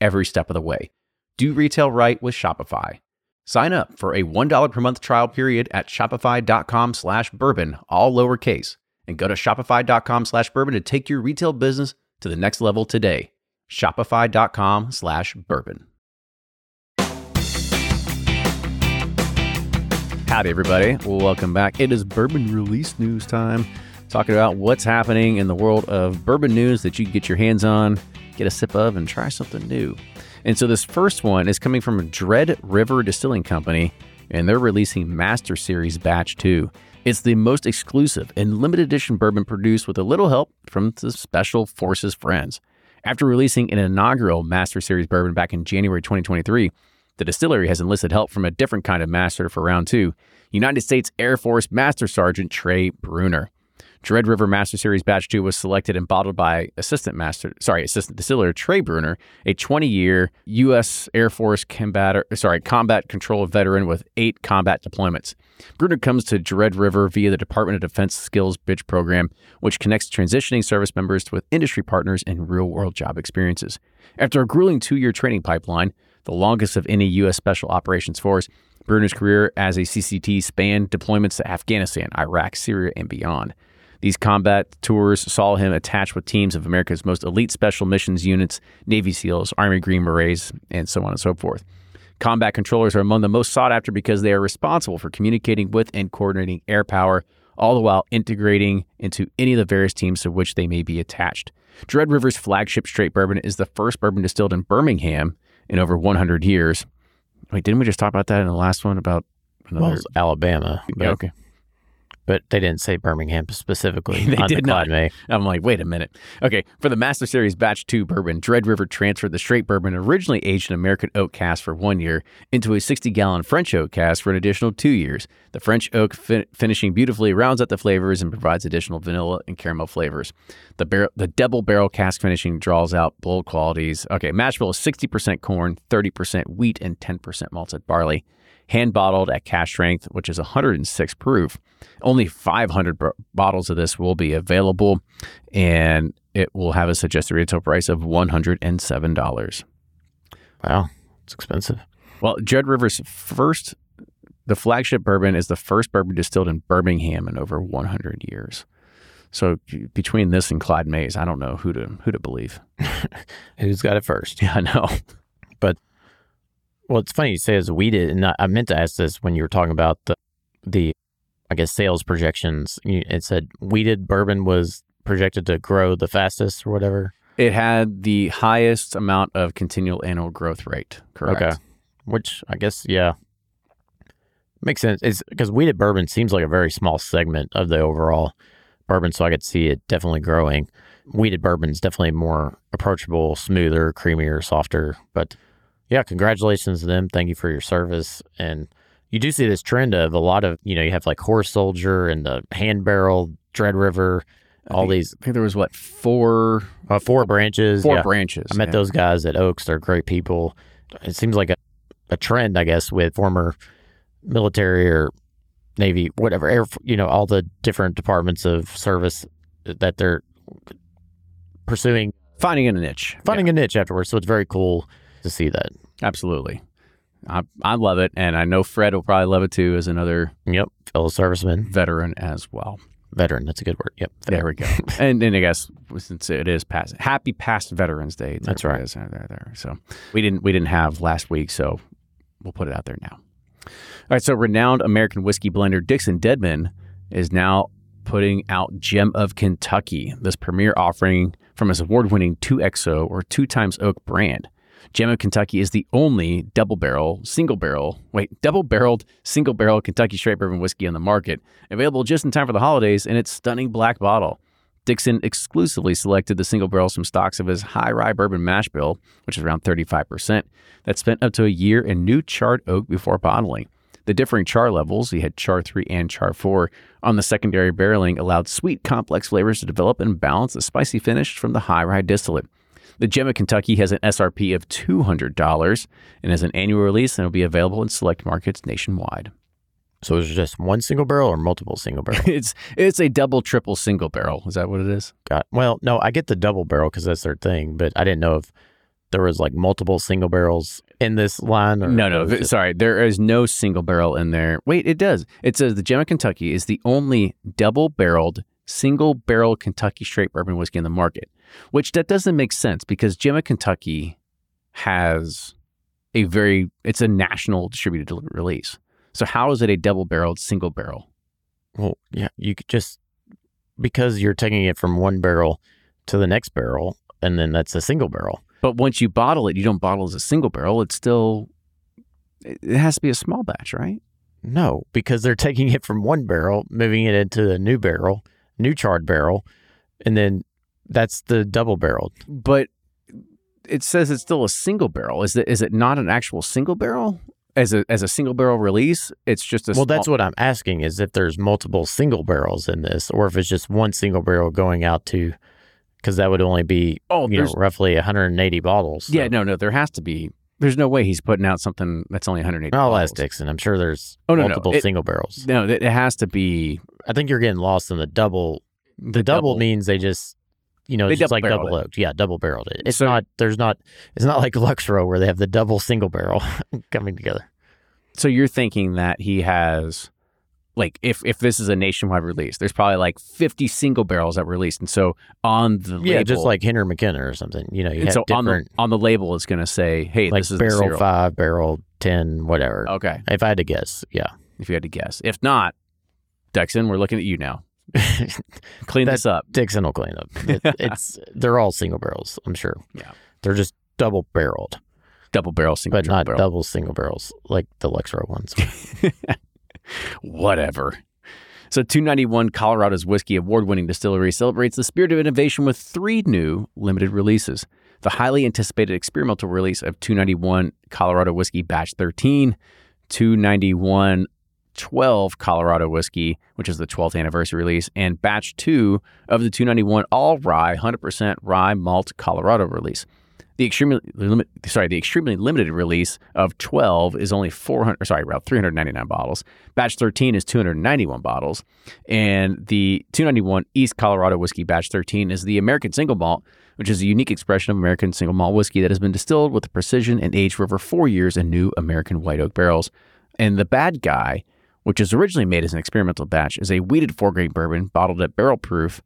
Speaker 1: every step of the way. Do retail right with Shopify. Sign up for a $1 per month trial period at shopify.com slash bourbon, all lowercase, and go to shopify.com slash bourbon to take your retail business to the next level today. Shopify.com slash bourbon. Howdy, everybody. Welcome back. It is bourbon release news time. Talking about what's happening in the world of bourbon news that you can get your hands on, get a sip of, and try something new. And so this first one is coming from a Dread River Distilling Company, and they're releasing Master Series Batch 2. It's the most exclusive and limited edition bourbon produced with a little help from the Special Forces friends. After releasing an inaugural Master Series bourbon back in January 2023, the distillery has enlisted help from a different kind of master for round two United States Air Force Master Sergeant Trey Bruner. Dread River Master Series Batch 2 was selected and bottled by assistant master, sorry, assistant distiller Trey Bruner, a 20-year U.S. Air Force combat, sorry, combat control veteran with eight combat deployments. Bruner comes to Dread River via the Department of Defense Skills Bridge Program, which connects transitioning service members with industry partners and real-world job experiences. After a grueling two-year training pipeline, the longest of any U.S. Special Operations Force, Bruner's career as a CCT spanned deployments to Afghanistan, Iraq, Syria, and beyond. These combat tours saw him attached with teams of America's most elite special missions units, Navy SEALs, Army Green Berets, and so on and so forth. Combat controllers are among the most sought after because they are responsible for communicating with and coordinating air power, all the while integrating into any of the various teams to which they may be attached. Dread River's flagship straight bourbon is the first bourbon distilled in Birmingham in over 100 years. Wait, didn't we just talk about that in the last one about another?
Speaker 3: Well, Alabama.
Speaker 1: Yeah, okay.
Speaker 3: But they didn't say Birmingham specifically.
Speaker 1: They
Speaker 3: on the
Speaker 1: did not.
Speaker 3: May.
Speaker 1: I'm like, wait a minute. Okay, for the Master Series Batch 2 bourbon, Dread River transferred the straight bourbon originally aged in American oak cask for one year into a 60 gallon French oak cask for an additional two years. The French oak fin- finishing beautifully rounds out the flavors and provides additional vanilla and caramel flavors. The, bar- the double barrel cask finishing draws out bold qualities. Okay, mash bill is 60% corn, 30% wheat, and 10% malted barley hand bottled at cask strength, which is 106 proof. Only 500 b- bottles of this will be available, and it will have a suggested retail price of $107.
Speaker 3: Wow, it's expensive.
Speaker 1: Well, Dread River's first, the flagship bourbon is the first bourbon distilled in Birmingham in over 100 years. So between this and Clyde Mays, I don't know who to who to believe.
Speaker 3: Who's got it first?
Speaker 1: Yeah, I know.
Speaker 3: Well, it's funny you say it's wheated, and I, I meant to ask this when you were talking about the the I guess sales projections. It said wheated bourbon was projected to grow the fastest or whatever.
Speaker 1: It had the highest amount of continual annual growth rate. Correct.
Speaker 3: Okay. Which I guess yeah makes sense. It's because wheated bourbon seems like a very small segment of the overall bourbon, so I could see it definitely growing. Wheated bourbon's definitely more approachable, smoother, creamier, softer. But yeah, congratulations to them. Thank you for your service. And you do see this trend of a lot of you know you have like Horse Soldier and the Hand Barrel, Dread River,
Speaker 1: I
Speaker 3: all
Speaker 1: think-
Speaker 3: these
Speaker 1: I think there was what four
Speaker 3: uh, four branches.
Speaker 1: four
Speaker 3: yeah.
Speaker 1: branches.
Speaker 3: I met
Speaker 1: yeah.
Speaker 3: those guys at Oaks. They're great people. It seems like a, a trend, I guess, with former military or Navy, whatever, air, you know, all the different departments of service that they're pursuing,
Speaker 1: finding a niche.
Speaker 3: finding a niche afterwards. So it's very cool to see that.
Speaker 1: Absolutely. I, I love it, and I know Fred will probably love it too, as another
Speaker 3: Yep. Fellow serviceman,
Speaker 1: veteran as well.
Speaker 3: veteran. That's a good word. Yep.
Speaker 1: There we go. and and I guess since it is past, happy past Veterans Day.
Speaker 3: That's right.
Speaker 1: is, There, there, there. So we didn't we didn't have last week, so we'll put it out there now. All right. So renowned American whiskey blender Dixon Dedman is now putting out Gem of Kentucky, this premier offering from his award-winning 2XO or two times oak brand. Gem of Kentucky is the only double barrel, single barrel, wait, double barreled, single barrel Kentucky straight bourbon whiskey on the market, available just in time for the holidays in its stunning black bottle. Dixon exclusively selected the single barrels from stocks of his high rye bourbon mash bill, which is around 35%, that spent up to a year in new charred oak before bottling. The differing char levels, he had char 3 and char 4, on the secondary barreling allowed sweet, complex flavors to develop and balance the spicy finish from the high rye distillate. The Gem of Kentucky has an SRP of $200 and is an annual release and will be available in select markets nationwide.
Speaker 3: So is it just one single barrel or multiple single barrel?
Speaker 1: It's it's a double, triple, single barrel. Is that what it is?
Speaker 3: Got well, no, I get the double barrel because that's their thing, but I didn't know if there was like multiple single barrels in this line. Or
Speaker 1: No, no.
Speaker 3: or it-
Speaker 1: Sorry, there is no single barrel in there. Wait, it does. It says the Gem of Kentucky is the only double barreled single barrel Kentucky straight bourbon whiskey in the market, which that doesn't make sense because Gem of Kentucky has a very it's a national distributed release. So how is it a double barreled single barrel?
Speaker 3: Well, yeah, you could just because you're taking it from one barrel to the next barrel, and then that's a single barrel.
Speaker 1: But once you bottle it, you don't bottle as a single barrel. It's still it it has to be a small batch, right?
Speaker 3: No, because they're taking it from one barrel, moving it into a new barrel, new charred barrel, and then that's the double barreled.
Speaker 1: But it says it's still a single barrel. Is it is it not an actual single barrel? as a as a single barrel release, it's just a
Speaker 3: Well, that's what I'm asking is if there's multiple single barrels in this, or if it's just one single barrel going out to, because that would only be
Speaker 1: oh
Speaker 3: you know roughly 180 bottles. so-
Speaker 1: yeah no no there has to be. There's no way he's putting out something that's only 180.
Speaker 3: I'll
Speaker 1: bottles.
Speaker 3: ask Dixon. I'm sure there's
Speaker 1: Oh, no, no.
Speaker 3: multiple
Speaker 1: It-
Speaker 3: single barrels.
Speaker 1: No, it it has to be
Speaker 3: I think you're getting lost in the double. The, double, means they just, you know,
Speaker 1: They
Speaker 3: it's just like
Speaker 1: double-barreled
Speaker 3: oaked. Yeah, double barreled it. It's
Speaker 1: So-
Speaker 3: not. There's not. It's not like Lux Row where they have the double single barrel coming together.
Speaker 1: So you're thinking that he has, like, if if this is a nationwide release, there's probably like 50 single barrels that were released, and so on the
Speaker 3: Yeah,
Speaker 1: label,
Speaker 3: just like Henry McKenna or something. You know, you
Speaker 1: and
Speaker 3: have
Speaker 1: so on the on the label, it's going to say, "Hey,
Speaker 3: like
Speaker 1: this is
Speaker 3: barrel five, barrel ten, whatever.
Speaker 1: Okay,
Speaker 3: If I had to guess, yeah.
Speaker 1: if you had to guess, if not, Dixon, we're looking at you now. Clean
Speaker 3: That-
Speaker 1: this up.
Speaker 3: Dixon will clean up. It, it's they're all single barrels. I'm sure.
Speaker 1: Yeah.
Speaker 3: they're just double barreled,
Speaker 1: Double barrel, single
Speaker 3: but not
Speaker 1: barrel.
Speaker 3: double single barrels like the Lux Row ones.
Speaker 1: Whatever. So 291 Colorado's Whiskey award-winning distillery celebrates the spirit of innovation with three new limited releases. The highly anticipated experimental release of 291 Colorado Whiskey Batch 13, 291 12 Colorado Whiskey, which is the 12th anniversary release, and Batch 2 of the 291 All Rye 100% Rye Malt Colorado release. The extremely sorry, the extremely limited release of 12 is only 400, sorry, about 399 bottles. Batch 13 is 291 bottles, and the 291 East Colorado Whiskey Batch 13 is the American Single Malt, which is a unique expression of American single malt whiskey that has been distilled with precision and aged for over four years in new American white oak barrels. And the Bad Guy, which was originally made as an experimental batch, is a wheated four grain bourbon bottled at barrel proof,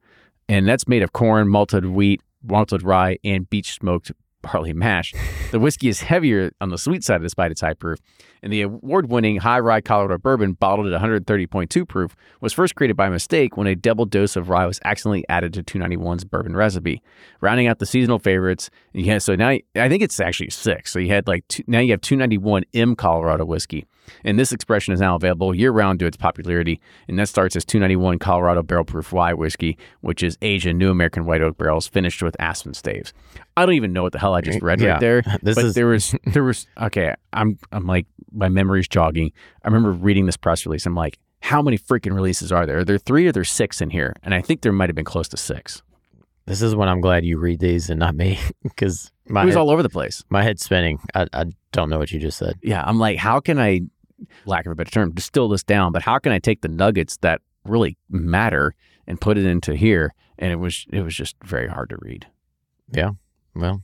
Speaker 1: and that's made of corn, malted wheat, malted rye, and beech smoked barley mash. The whiskey is heavier on the sweet side despite its high proof. And the award winning high rye Colorado bourbon, bottled at 130.2 proof, was first created by mistake when a double dose of rye was accidentally added to 291's bourbon recipe. Rounding out the seasonal favorites, had, so now I think it's actually six. So you had like, two, now you have 291 M Colorado whiskey. And this expression is now available year round due to its popularity. And that starts as 291 Colorado Barrel Proof Rye Whiskey, which is aged in new American white oak barrels finished with aspen staves. I don't even know what the hell I just read
Speaker 3: Yeah.
Speaker 1: right there.
Speaker 3: This
Speaker 1: but
Speaker 3: is-
Speaker 1: there was there was okay. I'm I'm like my memory's jogging. I remember reading this press release. I'm like, how many freaking releases are there? Are there three or there's six in here? And I think there might have been close to six.
Speaker 3: this is when I'm glad you read these and not me because my
Speaker 1: it was
Speaker 3: head,
Speaker 1: all over the place.
Speaker 3: my head's spinning. I, I don't know what you just said.
Speaker 1: Yeah, I'm like, how can I, lack of a better term, distill this down? But how can I take the nuggets that really matter and put it into here? And it was it was just very hard to read. Yeah.
Speaker 3: Well,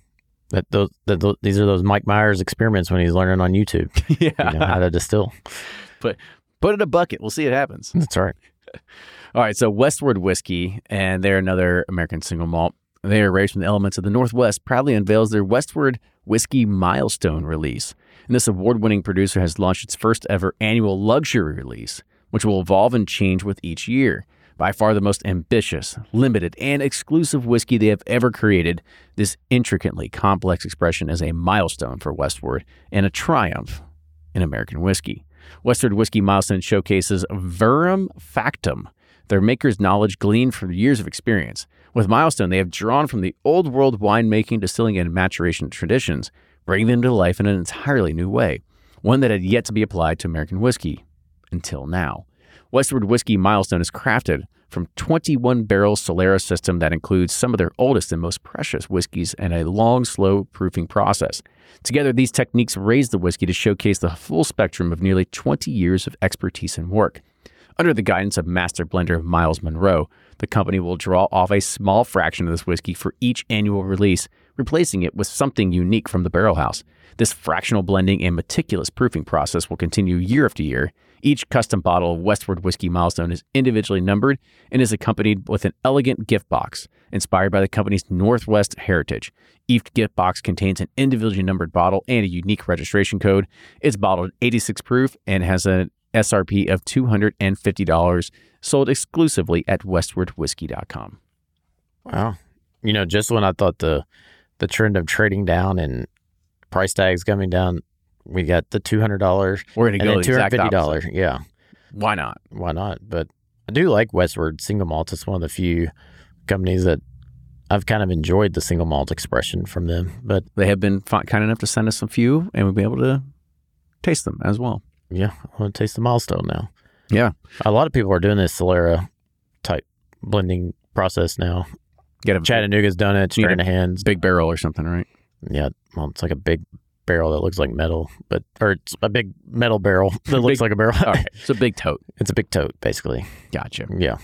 Speaker 3: that those, that those these are those Mike Myers experiments when he's learning on YouTube
Speaker 1: yeah,
Speaker 3: you know, how to distill.
Speaker 1: put it in a bucket. We'll see it happens.
Speaker 3: That's right.
Speaker 1: All right, so Westward Whiskey, and they're another American single malt. They are raised from the elements of the Northwest, proudly unveils their Westward Whiskey Milestone release. And this award winning producer has launched its first ever annual luxury release, which will evolve and change with each year. By far the most ambitious, limited, and exclusive whiskey they have ever created, this intricately complex expression is a milestone for Westward and a triumph in American whiskey. Westward Whiskey Milestone showcases Verum Factum, their maker's knowledge gleaned from years of experience. With Milestone, they have drawn from the old world winemaking, distilling, and maturation traditions, bringing them to life in an entirely new way, one that had yet to be applied to American whiskey until now. Westward Whiskey Milestone is crafted from 21 barrel Solera system that includes some of their oldest and most precious whiskeys and a long, slow proofing process. Together, these techniques raise the whiskey to showcase the full spectrum of nearly 20 years of expertise and work. Under the guidance of master blender Miles Monroe, the company will draw off a small fraction of this whiskey for each annual release, replacing it with something unique from the barrel house. This fractional blending and meticulous proofing process will continue year after year. Each custom bottle of Westward Whiskey Milestone is individually numbered and is accompanied with an elegant gift box inspired by the company's Northwest heritage. Each gift box contains an individually numbered bottle and a unique registration code. It's bottled 86 proof and has an SRP of $250, sold exclusively at westwardwhiskey.com.
Speaker 3: Wow. You know, just when I thought the the trend of trading down and price tags coming down, we got the two hundred dollars
Speaker 1: We're gonna go
Speaker 3: two hundred fifty dollars. Yeah,
Speaker 1: Why not?
Speaker 3: why not? But I do like Westward single malt. It's one of the few companies that I've kind of enjoyed the single malt expression from them. But
Speaker 1: They have been kind enough to send us a few, and we'll be able to taste them as well.
Speaker 3: Yeah, I want to taste the milestone now.
Speaker 1: Yeah.
Speaker 3: A lot of people are doing this Solera type blending process now.
Speaker 1: Get a
Speaker 3: Chattanooga's done it,
Speaker 1: Need a
Speaker 3: straight of hands.
Speaker 1: big barrel or something, right?
Speaker 3: Yeah, well, it's like a big barrel that looks like metal, but or it's a big metal barrel that looks
Speaker 1: Big-
Speaker 3: like a barrel.
Speaker 1: All right. It's a big tote.
Speaker 3: it's a big tote, basically.
Speaker 1: Gotcha.
Speaker 3: Yeah.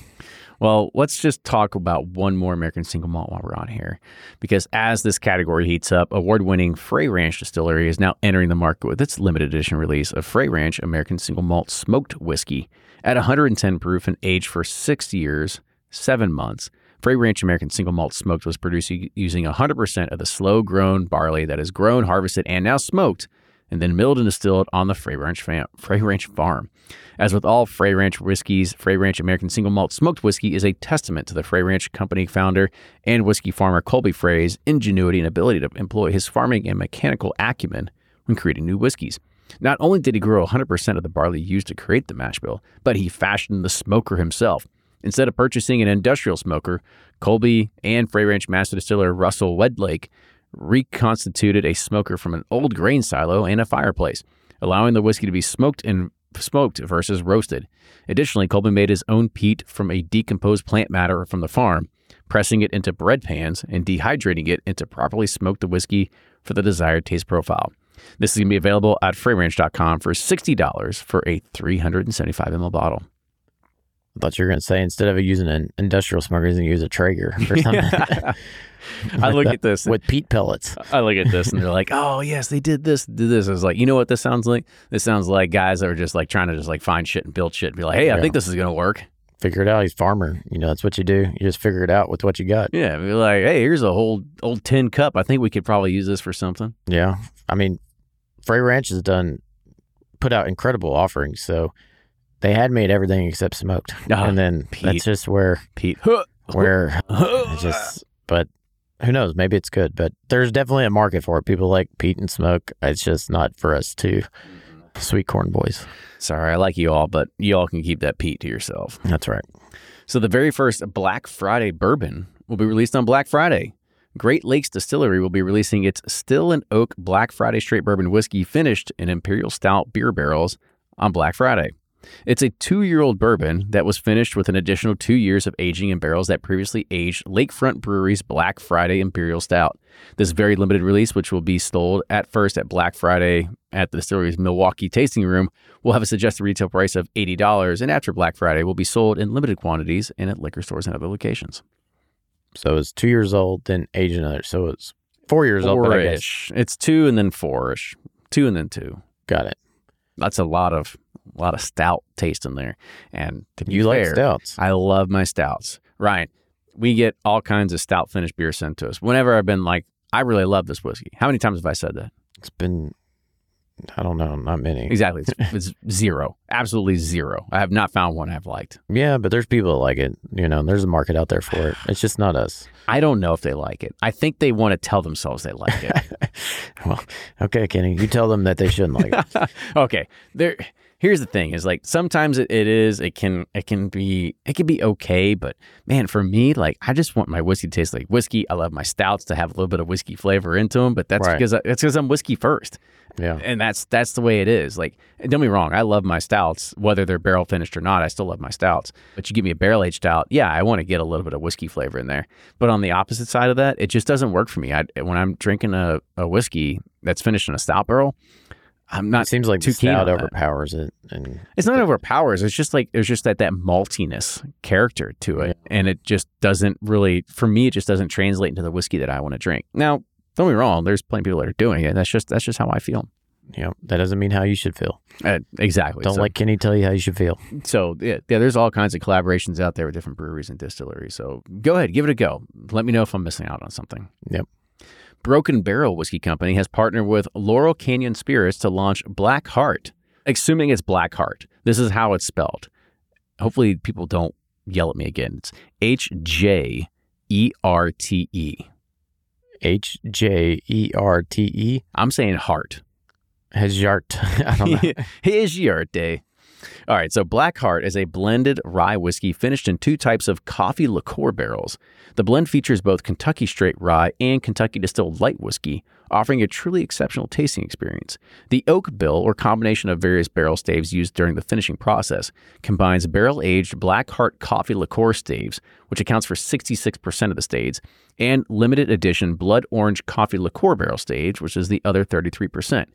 Speaker 1: Well, let's just talk about one more American single malt while we're on here. Because as this category heats up, award winning Frey Ranch Distillery is now entering the market with its limited edition release of Frey Ranch American Single Malt Smoked Whiskey at 110 proof and aged for six years, seven months. Frey Ranch American Single Malt Smoked was produced using 100% of the slow grown barley that is grown, harvested, and now smoked, and then milled and distilled on the Frey Ranch, fam- Frey Ranch farm. As with all Frey Ranch whiskeys, Frey Ranch American Single Malt Smoked Whiskey is a testament to the Frey Ranch Company founder and whiskey farmer Colby Frey's ingenuity and ability to employ his farming and mechanical acumen when creating new whiskeys. Not only did he grow 100% of the barley used to create the mash bill, but he fashioned the smoker himself. Instead of purchasing an industrial smoker, Colby and Frey Ranch master distiller Russell Wedlake reconstituted a smoker from an old grain silo and a fireplace, allowing the whiskey to be smoked and smoked versus roasted. Additionally, Colby made his own peat from a decomposed plant matter from the farm, pressing it into bread pans and dehydrating it into properly smoked the whiskey for the desired taste profile. This is going to be available at freyranch.com for $60 for a 375 ml bottle.
Speaker 3: I thought you were going to say instead of using an industrial smoker, he's going to use a Traeger or something.
Speaker 1: I look
Speaker 3: the-
Speaker 1: at this
Speaker 3: with peat pellets.
Speaker 1: I look at this and they're like, "Oh yes, they did this, did this." I was like, "You know what this sounds like? This sounds like guys that are just like trying to just like find shit and build shit and be like, "Hey, I
Speaker 3: Yeah.
Speaker 1: think this is gonna work."
Speaker 3: Figure it out. He's farmer. You know, that's what you do. You just figure it out with what you got.
Speaker 1: Yeah, be like, "Hey, here's a whole old tin cup. I think we could probably use this for something."
Speaker 3: Yeah. I mean, Frey Ranch has done, put out incredible offerings. So they had made everything except smoked.
Speaker 1: Ah,
Speaker 3: and then
Speaker 1: peat.
Speaker 3: that's just where,
Speaker 1: peat,
Speaker 3: where just, but who knows? Maybe it's good, but there's definitely a market for it. People like peat and smoke. It's just not for us two sweet corn boys.
Speaker 1: sorry, I like you all, but you all can keep that peat to yourself.
Speaker 3: That's right.
Speaker 1: So the very first Black Friday bourbon will be released on Black Friday. Great Lakes Distillery will be releasing its Still and Oak Black Friday Straight Bourbon Whiskey finished in Imperial Stout beer barrels on Black Friday. It's a two year old bourbon that was finished with an additional two years of aging in barrels that previously aged Lakefront Brewery's Black Friday Imperial Stout. This very limited release, which will be sold at first at Black Friday at the distillery's Milwaukee Tasting Room, will have a suggested retail price of $80 and after Black Friday will be sold in limited quantities and at liquor stores and other locations.
Speaker 3: So it's two years old, then age another. So it's four years old, I guess.
Speaker 1: Four-ish. It's two and then four-ish. Two and then two.
Speaker 3: Got it.
Speaker 1: That's a lot of a lot of stout taste in there. And to be
Speaker 3: You like
Speaker 1: fair,
Speaker 3: stouts.
Speaker 1: I love my stouts. Ryan, we get all kinds of stout finished beer sent to us. Whenever I've been like, I really love this whiskey. How many times have I said that?
Speaker 3: It's been, I don't know, not many.
Speaker 1: Exactly. It's, it's zero. Absolutely zero. I have not found one I've liked.
Speaker 3: Yeah, but there's people that like it. You know, there's a market out there for it. It's just not us.
Speaker 1: I don't know if they like it. I think they want to tell themselves they like it.
Speaker 3: well, okay, Kenny, you tell them that they shouldn't like it.
Speaker 1: okay. There here's the thing is like sometimes it, it is it can it can be it can be okay, but man, for me, like I just want my whiskey to taste like whiskey. I love my stouts to have a little bit of whiskey flavor into them, but that's
Speaker 3: Right.
Speaker 1: because I, that's because I'm whiskey first.
Speaker 3: Yeah.
Speaker 1: And that's that's the way it is. Like, don't me wrong, I love my stouts, whether they're barrel finished or not. I still love my stouts. But you give me a barrel aged stout, yeah, I want to get a little bit of whiskey flavor in there. But on the opposite side of that, it just doesn't work for me. I, when I'm drinking a, a whiskey that's finished in a stout barrel, I'm
Speaker 3: It
Speaker 1: not
Speaker 3: seems like
Speaker 1: too
Speaker 3: the
Speaker 1: keen on
Speaker 3: stout overpowers it. And
Speaker 1: It's not overpowers. It's just like there's just that that maltiness character to it, and it just doesn't really, for me, it just doesn't translate into the whiskey that I want to drink. Now, don't be wrong. There's plenty of people that are doing it. That's just that's just how I feel.
Speaker 3: know, that doesn't mean how you should feel.
Speaker 1: Uh, exactly.
Speaker 3: Don't
Speaker 1: so,
Speaker 3: let Kenny tell you how you should feel.
Speaker 1: so yeah, yeah. There's all kinds of collaborations out there with different breweries and distilleries. So go ahead, give it a go. Let me know if I'm missing out on something.
Speaker 3: Yep.
Speaker 1: Broken Barrel Whiskey Company has partnered with Laurel Canyon Spirits to launch Black Heart. Assuming it's Black Heart. This is how it's spelled. Hopefully, people don't yell at me again. It's H J E R T E.
Speaker 3: H J E R T E
Speaker 1: I'm saying heart.
Speaker 3: Hejart. I don't know.
Speaker 1: Here's your day. All right, so Black Heart is a blended rye whiskey finished in two types of coffee liqueur barrels. The blend features both Kentucky straight rye and Kentucky distilled light whiskey, offering a truly exceptional tasting experience. The oak bill, or combination of various barrel staves used during the finishing process, combines barrel aged Black Heart coffee liqueur staves, which accounts for 66% of the staves, and limited edition blood orange coffee liqueur barrel stage, which is the other 33%.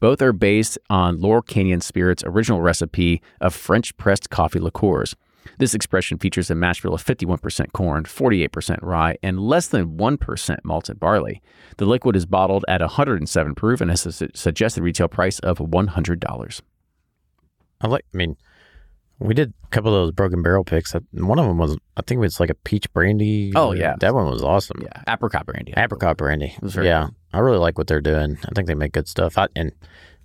Speaker 1: Both are based on Laurel Canyon Spirits' original recipe of French pressed coffee liqueurs. This expression features a mash bill of 51% corn, 48% rye, and less than 1% malted barley. The liquid is bottled at 107 proof and has a su- suggested retail price of $100.
Speaker 3: I like. I mean, we did a couple of those broken barrel picks. One of them was, I think it was like a peach brandy.
Speaker 1: Oh, yeah.
Speaker 3: that one was awesome.
Speaker 1: Yeah, apricot brandy.
Speaker 3: Apricot brandy. Yeah, I really like what they're doing. I think they make good stuff. I, and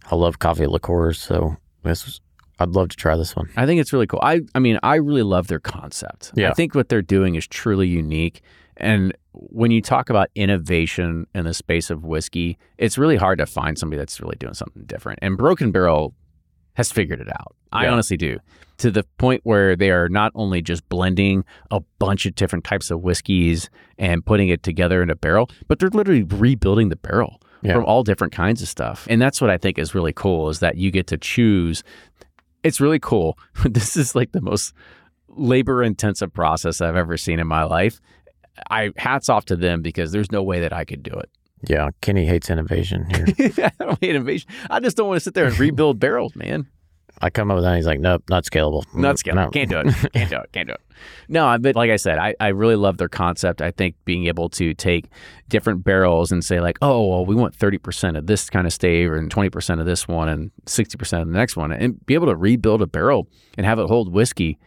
Speaker 3: I love coffee liqueurs, so this was, I'd love to try this one.
Speaker 1: I think it's really cool. I I mean, I really love their concept.
Speaker 3: Yeah.
Speaker 1: I think what they're doing is truly unique. And when you talk about innovation in the space of whiskey, it's really hard to find somebody that's really doing something different. And Broken Barrel has figured it out. I
Speaker 3: Yeah.
Speaker 1: honestly do. To the point where they are not only just blending a bunch of different types of whiskeys and putting it together in a barrel, but they're literally rebuilding the barrel
Speaker 3: Yeah.
Speaker 1: from all different kinds of stuff. And that's what I think is really cool is that you get to choose. It's really cool. this is like the most labor intensive process I've ever seen in my life. I hats off to them because there's no way that I could do it.
Speaker 3: Yeah, Kenny hates innovation here.
Speaker 1: I don't hate innovation. I just don't want to sit there and rebuild barrels, man.
Speaker 3: I come up with that. He's like, nope, not scalable.
Speaker 1: Not mm, scalable.
Speaker 3: No.
Speaker 1: Can't do it. Can't do it. Can't do it. No, but like I said, I, I really love their concept. I think being able to take different barrels and say like, oh, well, we want 30% of this kind of stave and 20% of this one and 60% of the next one and be able to rebuild a barrel and have it hold whiskey,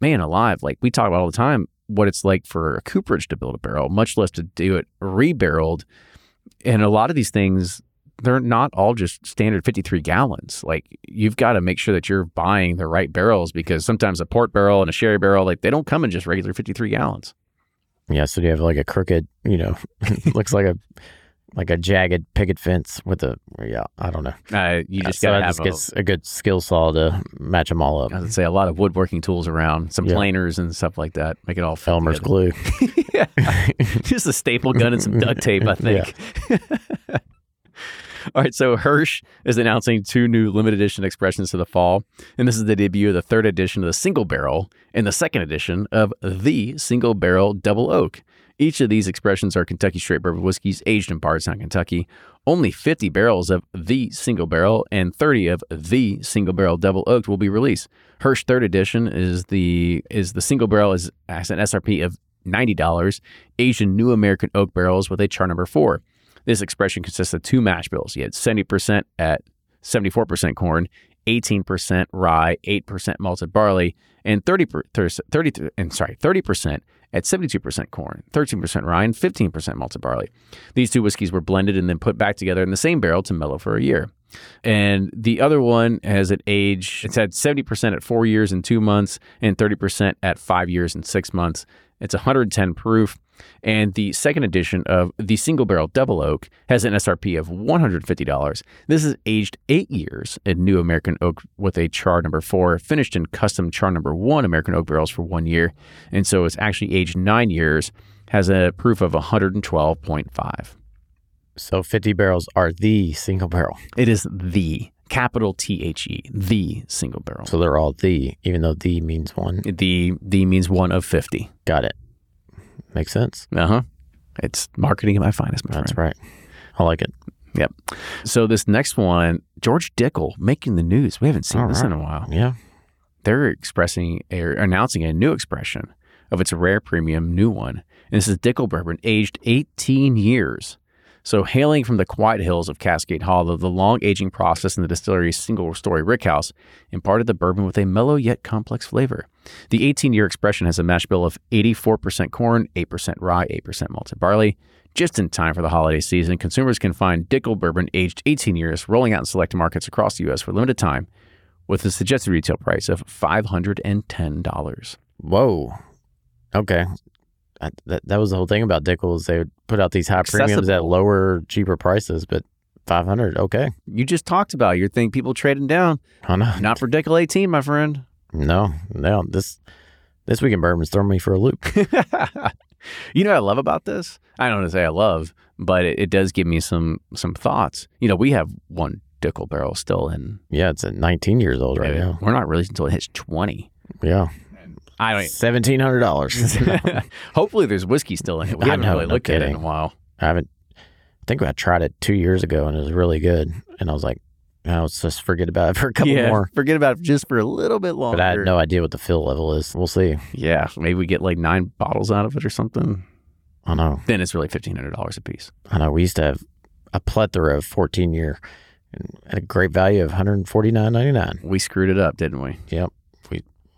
Speaker 1: man alive. Like we talk about all the time what it's like for a cooperage to build a barrel, much less to do it rebarreled. And a lot of these things, they're not all just standard 53 gallons. Like you've got to make sure that you're buying the right barrels because sometimes a port barrel and a sherry barrel, like they don't come in just regular 53 gallons.
Speaker 3: Yeah, so do you have like a crooked, you know, looks like a like a jagged picket fence with a yeah, I don't know.
Speaker 1: Uh, you just
Speaker 3: so
Speaker 1: got to have
Speaker 3: just
Speaker 1: a,
Speaker 3: a good skill saw to match them all up.
Speaker 1: I would say a lot of woodworking tools around, some
Speaker 3: Yeah.
Speaker 1: planers and stuff like that. Make it all fit
Speaker 3: Elmer's
Speaker 1: together.
Speaker 3: glue.
Speaker 1: yeah. Just a staple gun and some duct tape, I think. All right, so Hirsch is announcing two new limited edition expressions to the fall, and this is the debut of the third edition of the single barrel and the second edition of the single barrel double oak. Each of these expressions are Kentucky straight bourbon whiskeys aged in Bardstown, Kentucky. Only 50 barrels of the single barrel and 30 of the single barrel double oaked will be released. Hirsch third edition is the is the single barrel is an SRP of $90, aged in new American oak barrels with a char number 4. This expression consists of two mash bills. You had 70% at 74% corn, 18% rye, 8% malted barley, and 30 per, 30 and sorry, 30% at 72% corn, 13% rye, and 15% malted barley. These two whiskeys were blended and then put back together in the same barrel to mellow for a year. And the other one has an age, it's had 70% at four years and two months, and 30% at five years and six months. It's 110 proof. And the second edition of the single barrel double oak has an SRP of $150. This is aged eight years in new American oak with a char number four, finished in custom char number one American oak barrels for one year. And so it's actually aged nine years, has a proof of 112.5.
Speaker 3: So 50 barrels are the single barrel.
Speaker 1: It is the capital T H E, the single barrel.
Speaker 3: So they're all the, even though the means one.
Speaker 1: the the means one of 50.
Speaker 3: Got it. Makes sense.
Speaker 1: Uh huh. It's marketing at my finest, my
Speaker 3: That's
Speaker 1: friend.
Speaker 3: right. I like it.
Speaker 1: Yep. So this next one, George Dickel making the news. We haven't seen
Speaker 3: All
Speaker 1: this in a while.
Speaker 3: Yeah.
Speaker 1: They're expressing or announcing a new expression of its rare premium new one. And this is Dickel bourbon, aged 18 years. So hailing from the quiet hills of Cascade Hollow, the long aging process in the distillery's single story rickhouse imparted the bourbon with a mellow yet complex flavor. The 18 year expression has a mash bill of 84% corn, 8% rye, 8% malted barley. Just in time for the holiday season, consumers can find Dickel bourbon aged 18 years rolling out in select markets across the U.S. for limited time with a suggested retail price of $510.
Speaker 3: Whoa. Okay. I, that, that was the whole thing about Dickels. They would put out these high premiums at lower, cheaper prices, but 500 okay.
Speaker 1: You just talked about your thing, people trading down.
Speaker 3: I know.
Speaker 1: Not for Dickel 18, my friend.
Speaker 3: No, no. This this week in bourbon's throwing me for a loop.
Speaker 1: you know what I love about this? I don't want to say I love, but it, it does give me some some thoughts. You know, we have one Dickel barrel still in.
Speaker 3: Yeah, it's at 19 years old right now.
Speaker 1: We're not releasing until it hits 20.
Speaker 3: Yeah.
Speaker 1: I don't.
Speaker 3: $1,700.
Speaker 1: Hopefully, there's whiskey still in it. We
Speaker 3: I
Speaker 1: haven't
Speaker 3: know,
Speaker 1: really
Speaker 3: no
Speaker 1: looked at it in a while.
Speaker 3: I haven't, I think I tried it two years ago and it was really good. And I was like, oh, let's just forget about it for a couple
Speaker 1: yeah,
Speaker 3: more.
Speaker 1: forget about it just for a little bit longer.
Speaker 3: But I had no idea what the fill level is. We'll see.
Speaker 1: Yeah, maybe we get like nine bottles out of it or something.
Speaker 3: I know.
Speaker 1: Then it's really fifteen hundred dollars a piece.
Speaker 3: I know. We used to have a plethora of 14 year at a great value of 149.99.
Speaker 1: We screwed it up, didn't we?
Speaker 3: Yep.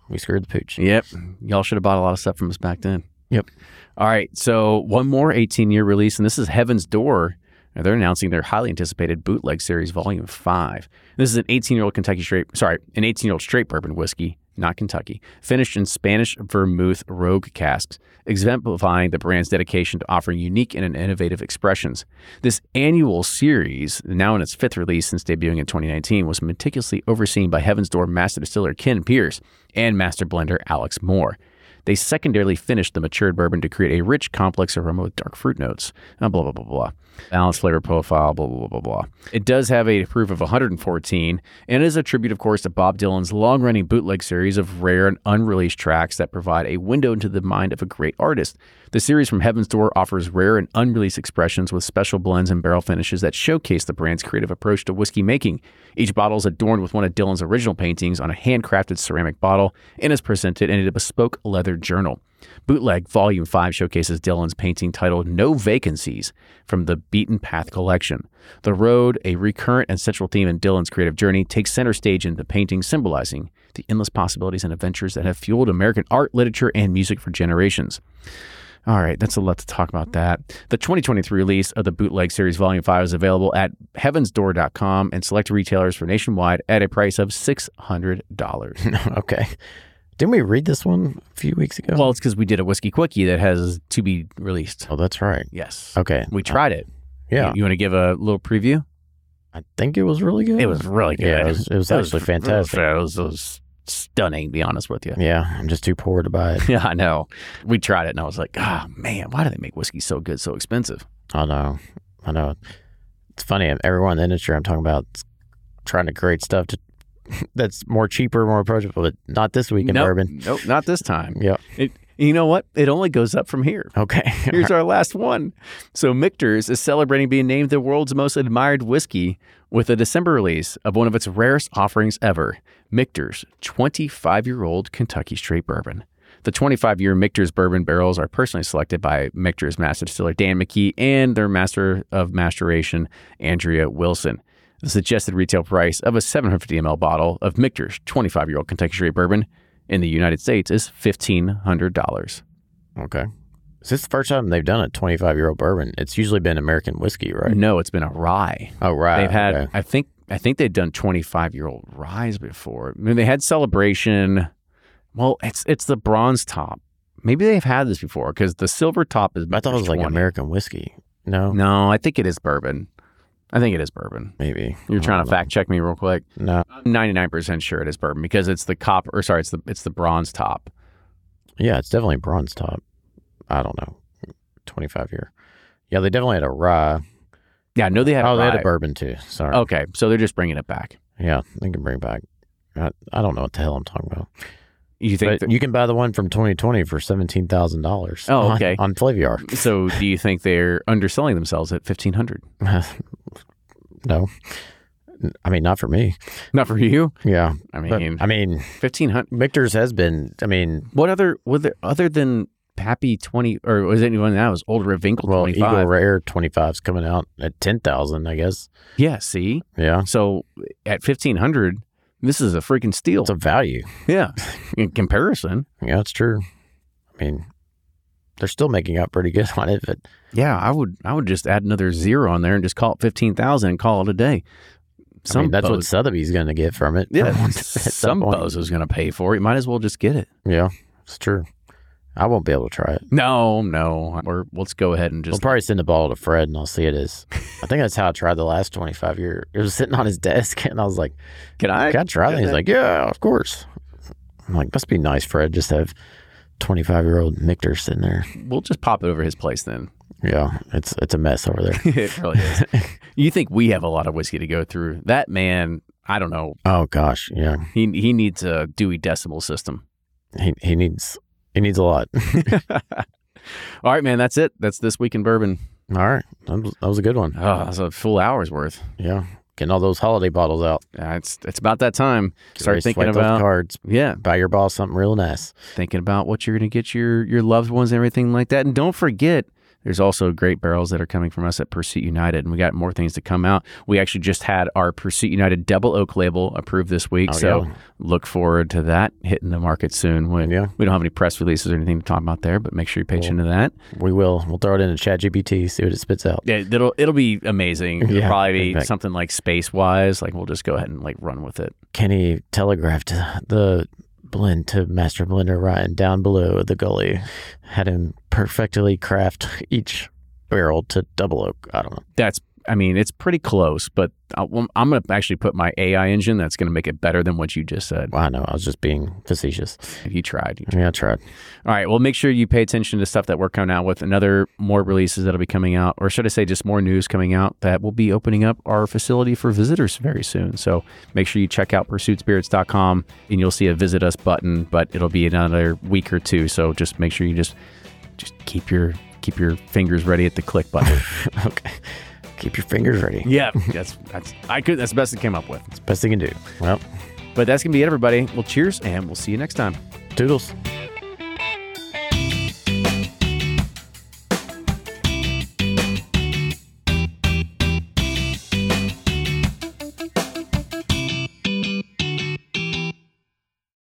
Speaker 3: We we screwed the pooch.
Speaker 1: Yep. Y'all should have bought a lot of stuff from us back then.
Speaker 3: Yep.
Speaker 1: All right. So one more 18 year release, and this is Heaven's Door. Now, they're announcing their highly anticipated bootleg series, Volume Five. This is an 18 year old Kentucky straight, sorry, an 18 year old straight bourbon whiskey, not Kentucky, finished in Spanish vermouth rogue casks, exemplifying the brand's dedication to offering unique and innovative expressions. This annual series, now in its fifth release since debuting in 2019, was meticulously overseen by Heaven's Door master distiller Ken Pierce and master blender Alex Moore. They secondarily finished the matured bourbon to create a rich, complex aroma with dark fruit notes. Uh, blah, blah, blah, blah. Balanced flavor profile, blah, blah, blah, blah. It does have a proof of 114 and is a tribute, of course, to Bob Dylan's long running bootleg series of rare and unreleased tracks that provide a window into the mind of a great artist. The series from Heaven's Door offers rare and unreleased expressions with special blends and barrel finishes that showcase the brand's creative approach to whiskey making. Each bottle is adorned with one of Dylan's original paintings on a handcrafted ceramic bottle and is presented in a bespoke leather journal. Bootleg Volume 5 showcases Dylan's painting titled No Vacancies from the Beaten Path collection. The road, a recurrent and central theme in Dylan's creative journey, takes center stage in the painting, symbolizing the endless possibilities and adventures that have fueled American art, literature, and music for generations. All right, that's a lot to talk about that. The 2023 release of the Bootleg Series Volume 5 is available at heavensdoor.com and select retailers for nationwide at a price of $600.
Speaker 3: okay. Didn't we read this one a few weeks ago?
Speaker 1: well, it's because we did a Whiskey Quickie that has to be released.
Speaker 3: oh, that's right.
Speaker 1: Yes.
Speaker 3: Okay.
Speaker 1: We tried it.
Speaker 3: Yeah.
Speaker 1: You, you want to give a little preview?
Speaker 3: I think it was really good.
Speaker 1: It was really good.
Speaker 3: Yeah, it was, it was actually fantastic.
Speaker 1: It was, it was stunning, to be honest with you.
Speaker 3: Yeah, I'm just too poor to buy it.
Speaker 1: Yeah, I know. We tried it and I was like, oh, man, why do they make whiskey so good, so expensive?
Speaker 3: I know. I know. It's funny. Everyone in the industry I'm talking about trying to create stuff to, that's more cheaper, more approachable, but not this week in
Speaker 1: nope,
Speaker 3: bourbon.
Speaker 1: Nope, not this time. It, you know what? It only goes up from here.
Speaker 3: Okay.
Speaker 1: Here's our last one. So Michter's is celebrating being named the world's most admired whiskey with a December release of one of its rarest offerings ever, Michter's 25-year-old Kentucky Straight Bourbon. The 25-year Michter's bourbon barrels are personally selected by Michter's master distiller Dan McKee and their master of maturation, Andrea Wilson. The suggested retail price of a 750 ml bottle of Michter's 25-year-old Kentucky Straight Bourbon in the United States is $1,500.
Speaker 3: okay. Is this the first time they've done a 25 year old bourbon? It's usually been American whiskey, right?
Speaker 1: No, it's been a rye.
Speaker 3: Oh, right.
Speaker 1: They've had,
Speaker 3: okay.
Speaker 1: I think, I think they've done twenty five year old ryes before. I mean, they had celebration. Well, it's it's the bronze top. Maybe they've had this before because the silver top is.
Speaker 3: I thought it was like American whiskey. No,
Speaker 1: No, I think it is bourbon. I think it is bourbon.
Speaker 3: maybe.
Speaker 1: You're trying to fact check me real quick.
Speaker 3: No.
Speaker 1: I'm 99% sure it is bourbon because it's the copper or sorry, it's the it's the bronze top.
Speaker 3: Yeah, it's definitely bronze top. I don't know. 25 year. Yeah, they definitely had a rye.
Speaker 1: Yeah, I know they had
Speaker 3: oh, they had a bourbon too. Sorry.
Speaker 1: Okay, so they're just bringing it back.
Speaker 3: Yeah, they can bring it back. I, I don't know what the hell I'm talking about.
Speaker 1: You think
Speaker 3: But
Speaker 1: that-
Speaker 3: you can buy the one from 2020 for seventeen thousand dollars.
Speaker 1: Oh, okay.
Speaker 3: On, on Flaviar.
Speaker 1: so? Do you think they're underselling themselves at 1500?
Speaker 3: no, I mean not for me.
Speaker 1: Not for you.
Speaker 3: Yeah,
Speaker 1: I
Speaker 3: but,
Speaker 1: mean,
Speaker 3: I mean,
Speaker 1: 1500.
Speaker 3: Michter's has been. I mean,
Speaker 1: What other was there other than Pappy twenty or was anyone that was Old Ravinkle
Speaker 3: well,
Speaker 1: twenty
Speaker 3: Eagle? Rare 25 is coming out at ten thousand. I guess.
Speaker 1: Yeah, see,
Speaker 3: Yeah,
Speaker 1: so at fifteen hundred, this is a freaking steal.
Speaker 3: it's a value.
Speaker 1: yeah, in comparison.
Speaker 3: Yeah, it's true. I mean, they're still making out pretty good on it, but
Speaker 1: Yeah, I would I would just add another zero on there and just call it fifteen thousand and call it a day.
Speaker 3: I mean, that's what Sotheby's going to get from it.
Speaker 1: yeah, some
Speaker 3: some point.
Speaker 1: bozo's going to pay for it. You might as well just get it.
Speaker 3: Yeah, it's true. I won't be able to try it.
Speaker 1: No, no, or let's go ahead and just I'll
Speaker 3: probably send the ball to Fred and I'll see it as. I think that's how I tried the last 25 year. It was sitting on his desk and I was like,
Speaker 1: can I?
Speaker 3: can I try that? He's like, yeah, of course. I'm like, must be nice, Fred, just to have 25 year old Michter sitting there.
Speaker 1: we'll just pop it over his place then.
Speaker 3: Yeah, it's it's a mess over there.
Speaker 1: it really is. you think we have a lot of whiskey to go through? That man, I don't know.
Speaker 3: oh gosh, yeah.
Speaker 1: He he needs a Dewey Decimal System.
Speaker 3: He he needs he needs a lot.
Speaker 1: All right, man. That's it. That's this week in bourbon.
Speaker 3: All right, that was, that was a good one.
Speaker 1: Oh, that's a full hour's worth.
Speaker 3: Yeah, getting all those holiday bottles out.
Speaker 1: Uh, it's it's about that time.
Speaker 3: Get
Speaker 1: Start thinking about
Speaker 3: cards.
Speaker 1: yeah,
Speaker 3: Buy your boss something real nice.
Speaker 1: thinking about what you're going to get your your loved ones and everything like that. And don't forget, there's also great barrels that are coming from us at Pursuit United, and we got more things to come out. We actually just had our Pursuit United Double Oak label approved this week,
Speaker 3: Oh,
Speaker 1: so
Speaker 3: yeah.
Speaker 1: look forward to that hitting the market soon. We,
Speaker 3: Yeah.
Speaker 1: we don't have any press releases or anything to talk about there, but make sure you pay attention to that.
Speaker 3: We will. We'll throw it into ChatGPT, see what it spits out.
Speaker 1: Yeah, it'll it'll be amazing. It'll
Speaker 3: Yeah,
Speaker 1: probably be something like space wise. Like we'll just go ahead and like run with it.
Speaker 3: Kenny telegraphed the blend to Master Blender Ryan down below the gully. Had him perfectly craft each barrel to double oak. I don't know.
Speaker 1: That's I mean it's pretty close, but uh, I, I'm gonna actually put my AI engine that's gonna make it better than what you just said.
Speaker 3: Well, I know. I was just being facetious.
Speaker 1: You tried. You
Speaker 3: Yeah, I tried.
Speaker 1: All right. Well, make sure you pay attention to stuff that we're coming out with. Another more releases that'll be coming out, or should I say, just more news coming out that will be opening up our facility for visitors very soon. So make sure you check out pursuitspirits.com and you'll see a visit us button, but it'll be another week or two. So just make sure you just just keep your keep your fingers ready at the click button.
Speaker 3: okay. Keep your fingers ready.
Speaker 1: yeah, that's that's I could that's the best I came up with.
Speaker 3: It's the best you can do. Well,
Speaker 1: But that's gonna be it, everybody. Well, cheers, and we'll see you next time.
Speaker 3: toodles.